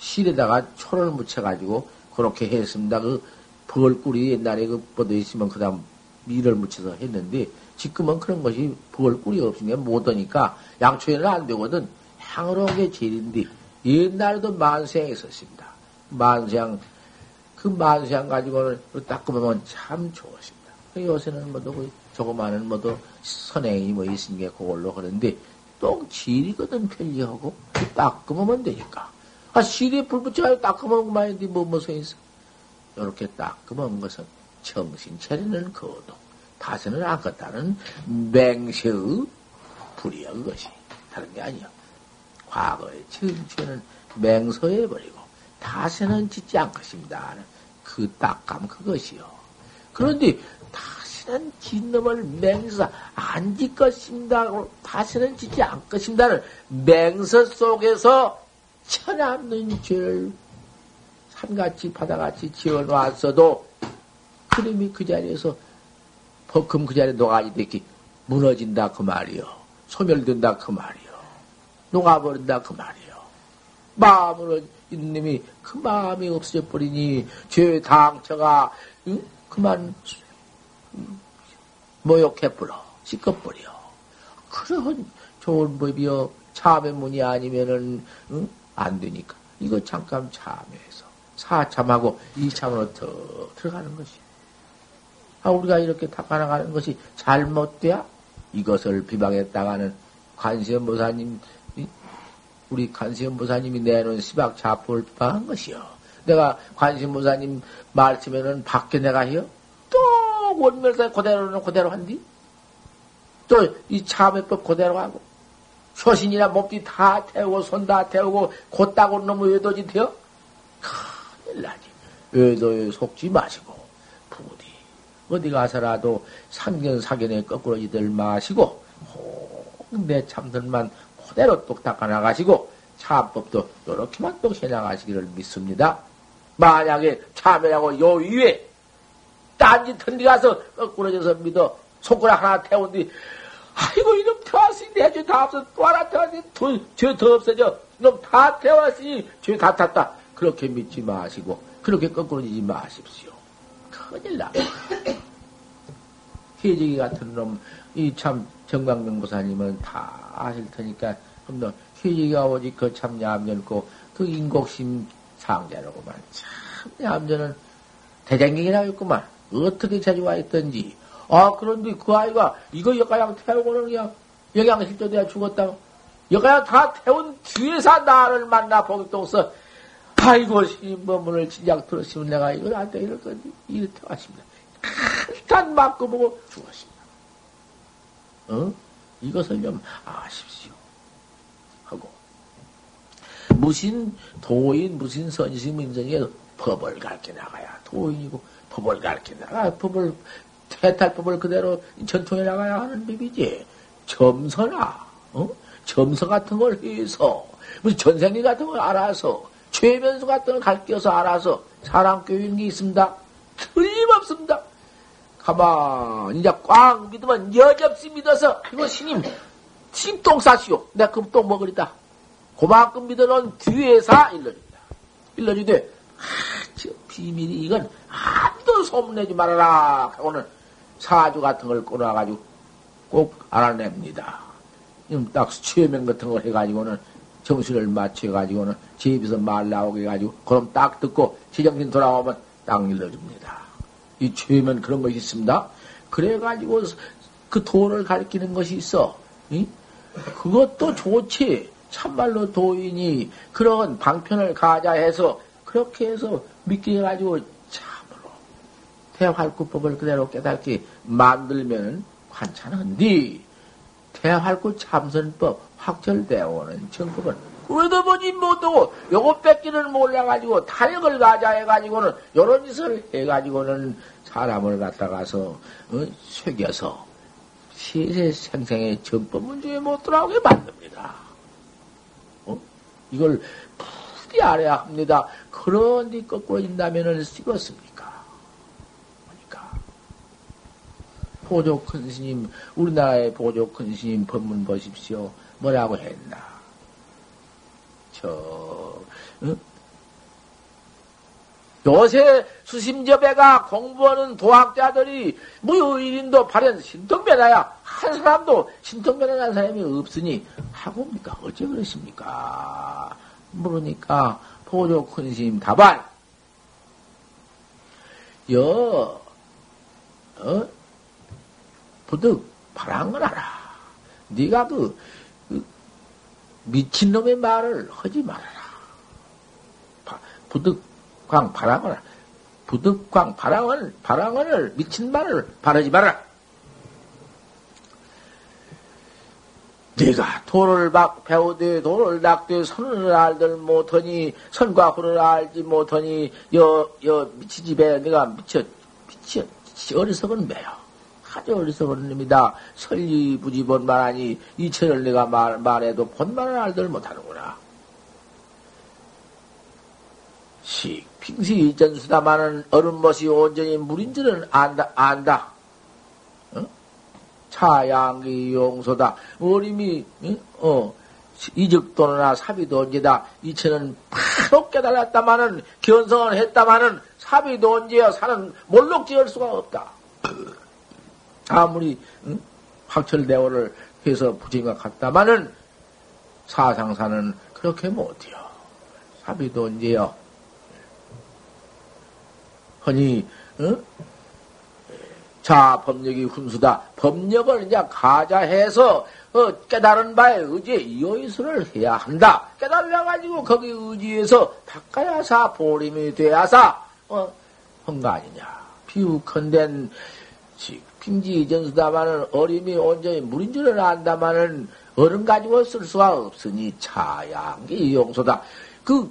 실에다가 초를 묻혀가지고 그렇게 했습니다. 그 벌꿀이 옛날에 그 뻗어 있으면 그 다음 밀을 묻혀서 했는데 지금은 그런 것이 벌꿀이 없으니까 못하니까 양초에는 안 되거든. 향으로 한게 제일인데 옛날에도 만세향 있었습니다. 만세향, 그 만세향 가지고는 닦으면 참 좋았습니다. 요새는 뭐도 그 조그마한 뭐도 선행이 뭐 있으니까 그걸로 하는데 똥 질이거든 편리하고 닦으면 되니까. 아 실에 불 붙여가지고 닦으면 그만인데 뭐 무슨 있어. 이렇게 닦으면 것은 정신 차리는 거동. 다스는 않겠다는 맹세의 불이야 그것이. 다른 게 아니야. 과거의 정치는 맹서해버리고 다시는 짓지 않겠습니다. 그 딱감 그것이요. 그런데 다시는 진놈을 맹서 안 짓 것입니다. 다시는 짓지 않겠습니다는 맹서 속에서 천없는 죄를 산같이 바다같이 지어놨어도 그림이 그 자리에서 벅금 그 자리에 녹아지 됐기 무너진다 그 말이요. 소멸된다 그 말이요. 녹아버린다 그 말이요. 마음으로 이놈이 그 마음이 없어져 버리니 죄 당처가 응? 그만 모욕해 버려 시끄버려 그런 좋은 법이요 참의 문이 아니면은 응? 안 되니까 이거 잠깐 참여해서 사참하고 이참으로 더 들어가는 것이 아 우리가 이렇게 닦아나가는 것이 잘못돼야 이것을 비방했다가는 관세음 보사님 우리 관세음 보사님이 내놓은 시박 자포를 비방한 것이요. 내가 관세음 보사님 말씀에는 밖에 내가 해요. 또 원멸사 그대로는 그대로 한디. 또 이 참회법 그대로 하고 효신이나 몸띠 다 태우고 손 다 태우고 곧다고 너무 외도지 돼요? 큰일 나지. 외도에 속지 마시고 부디 어디 가서라도 상견 사견에 거꾸로지들 마시고 내 참들만 그대로 똑 닦아 나가시고 참법도 이렇게만 똑 해 나가시기를 믿습니다. 만약에 참여하고 요 위에 딴짓 턴디 가서 거꾸러져서 믿어 손가락 하나 태운 뒤 아이고 이놈 태웠으니 내죄 다 없어. 또 하나 태웠으니 죄더 없어져. 이놈 다 태웠으니 죄 다 탔다. 그렇게 믿지 마시고 그렇게 거꾸러지지 마십시오 큰일 나. 해지기 같은 놈 이 참 정광명 보사님은 다 아실 테니까 그럼 회지가 오직 그 참 얌전고 그 인곡심 상자라고만. 참 얌전은 대장경이라고 했구만. 어떻게 자주와 있던지. 아, 그런데 그 아이가 이거 여가양 태우고는 그냥 영양실조돼야 죽었다. 여가양 다 태운 뒤에서 나를 만나 복동서 아이고, 신법문을 진작 들었으면 내가 이걸 안 돼, 이럴 건데, 이렇게 왔습니다. 일단 맞고 보고 죽었습니다. 어? 이것을 좀 아십시오. 하고. 무신 도인, 무신 선심 인정에 법을 가르쳐 나가야 도인이고, 법을 가르쳐 나가, 법을 해탈법을 그대로 전통해 나가야 하는 법이지. 점서나, 어? 점서 같은 걸 해서, 무슨 전생리 같은 걸 알아서, 최면수 같은 걸 가르쳐서 알아서, 사람 교육인 게 있습니다. 틀림없습니다. 가만, 이제 꽝 믿으면 여접시 믿어서, 이거 스님, 신똥 싸시오. 내가 그럼 똥 먹으리다. 그만큼 믿어놓은 뒤에서 일러준다. 일러주되, 아, 저 비밀이 이건 아무도 소문내지 말아라. 하고는 사주 같은 걸 끊어가지고 꼭 알아냅니다. 딱 수치명 같은 걸 해가지고는 정신을 맞춰가지고는 집에서 말 나오게 해가지고 그럼 딱 듣고 제정신 돌아오면 딱 일러줍니다. 이 최면 그런 것이 있습니다. 그래가지고 그 도를 가리키는 것이 있어. 응? 그것도 좋지. 참말로 도인이 그런 방편을 가자 해서 그렇게 해서 믿게 해가지고 대활구법을 그대로 깨닫게 만들면 관찬한디 대활구 참선법 확철되어오는 정법은 그래도 보지 못하고 요거 뺏기는 몰라가지고 타력을 가자 해가지고는 요런 짓을 해가지고는 사람을 갖다가서 어, 새겨서 세세 생생의 정법 문제에 못 들어가게 만듭니다. 어? 이걸 부디 알아야 합니다. 그런데 거꾸로 인다면은 쓰겠습니다. 보조 큰 스님, 우리나라의 보조 큰 스님 법문 보십시오. 뭐라고 했나? 저, 응? 요새 수심접에가 공부하는 도학자들이 무의인도 발현 신통변화야 한 사람도 신통변화한 사람이 없으니 하고입니까? 어째 그러십니까? 물으니까 보조 큰 스님 답안 여 어? 부득 바란 을 알아. 네가 그, 그 미친놈의 말을 하지 말아라. 부득광 바랑을 부득광 바랑을 바랑을 미친 말을 바라지 마라. 네가 도를 막 배우되 도를 낚되 선을 알들 못하니 선과 후를 알지 못하니 여 여 미치집에 네가 미쳐 미쳐 어리석은 매요. 아주 어리석은 놈이다. 설리부지 본말하니 이체를 내가 말, 말해도 본말을 알들 못하는구나. 식, 핑시 전수다마는 얼음못이 온전히 물인 줄은 안다, 안다. 차양기 용소다. 어림이, 어, 이적도나 사비도 언제다. 이체는 바로 깨달았다마는, 견성을 했다마는, 사비도 언제야. 사는 몰록 지을 수가 없다. 아무리, 응? 확철대오를 해서 부처님과 같다마는, 사상사는 그렇게 못해요. 사비도 언제요. 허니, 응? 자, 법력이 훈수다. 법력을 이제 가자해서 어, 깨달은 바에 의지에 요의수를 해야 한다. 깨달아가지고 거기 의지에서 닦아야사 보림이 돼야사 어, 한거 아니냐. 비우컨된 핑지 전수다마는 어림이 온전히 물인 줄을 안다마는 얼음 가지고 쓸 수가 없으니 차양기 용소다. 그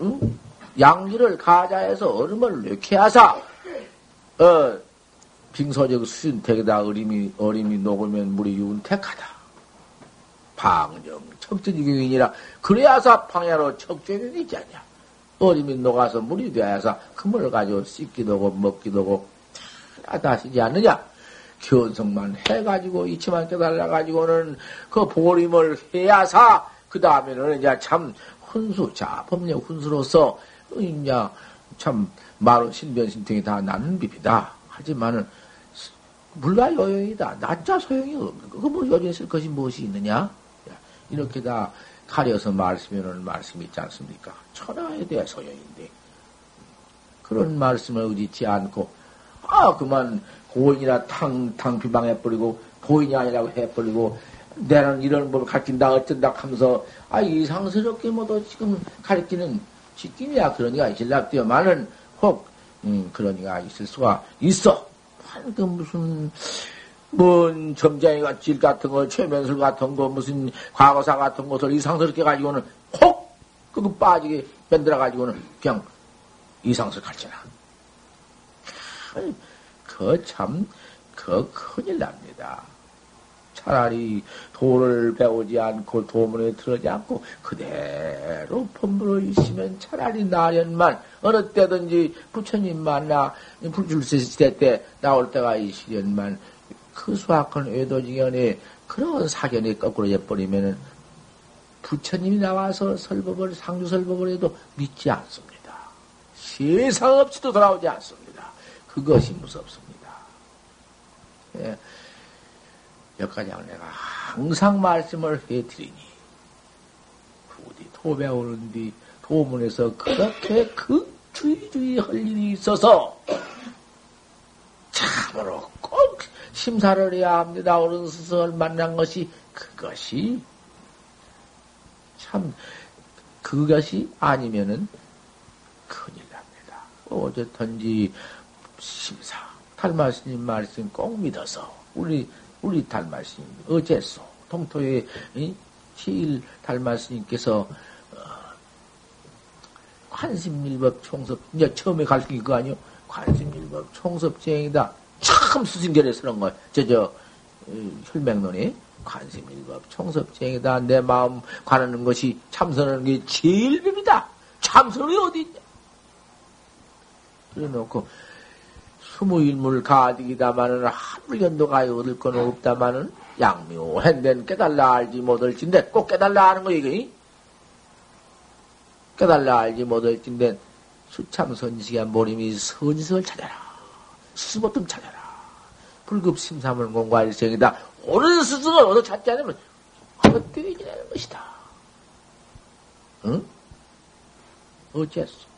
응? 양기를 가자해서 얼음을 넣게 하사 어, 빙소적 수준택에다 어림이, 어림이 녹으면 물이 윤택하다. 방정, 척전지경이니라. 그래야사 방야로 있지 않냐. 어림이 녹아서 물이 되어야사 그 물을 가지고 씻기도 하고 먹기도 하고 다시지 않느냐. 견성만 해가지고 이치만 깨달아가지고는 그 보림을 해야사 그 다음에는 이제 참 훈수, 자, 법령 훈수로서 이제 참 마로 신변신통이 다 나는 비비다. 하지만은 물과 요용이다. 낮자 소용이 없는 거. 그뭐 요리에 쓸 것이 무엇이 있느냐? 이렇게 다 가려서 말씀하는 말씀이 있지 않습니까? 천하에 대해 소용인데. 그런 말씀을 의지치 않고, 아, 그만 고인이라 탕, 탕 비방해 버리고, 고인이 아니라고 해 버리고, 내는 이런 법을 가르친다, 어쩐다 하면서, 아, 이상스럽게 뭐도 지금 가르치는 직김이야. 그러니까 있을랍디어만은 혹, 음, 그러니까 있을 수가 있어. 그 무슨 뭔 점장이 같질 같은 거, 최면술 같은 거, 무슨 과거사 같은 것을 이상스럽게 가지고는 혹 그거 빠지게 만들어 가지고는 그냥 이상스럽게 가르쳐라. 그 참, 그 큰일 납니다. 차라리 도를 배우지 않고 도문에 들어지 않고 그대로 pom물어 있으면 차라리 나련만 어느 때든지 부처님 만나 불줄세 시대 때 나올 때가 이 시련만 그 수학한 외도지견에 그런 사견이 거꾸로 해버리면은 부처님이 나와서 설법을 상주 설법을 해도 믿지 않습니다. 세상 없이도 돌아오지 않습니다. 그것이 무섭습니다. 예. 여기까지 내가 항상 말씀을 해드리니 부디 도배오는 뒤 도문에서 그렇게 그 주의주의 할 일이 있어서 참으로 꼭 심사를 해야 합니다. 옳은 스승을 만난 것이 그것이 참 그것이 아니면은 큰일 납니다. 어쨌든지 심사 탈마스님 말씀 꼭 믿어서 우리 우리 달마스님 어째서 통토의 제일 달마스님께서 어, 관심일법 총섭 이제 처음에 가르친 거 아니요? 관심일법 총섭쟁이다. 참 수승결에 서는 거. 저저 혈맹론이 관심일법 총섭쟁이다. 내 마음 관하는 것이 참선하는 게 제일 법이다. 참선이 어디 있냐? 그래 놓고 스무일물 가득이다마는 한물견도 가요 얻을 건 없다마는 양묘한된 깨달라 알지 못할진데 꼭 깨달라 하는 거 이게? 깨달라 알지 못할진데 수참선지가 모림이 선지석을 찾아라. 수보tum 찾아라. 불급심삼을 공부할 생이다. 옳은 스승을 얻어 찾지 않으면 헛되이 지내는 것이다. 응? 어째서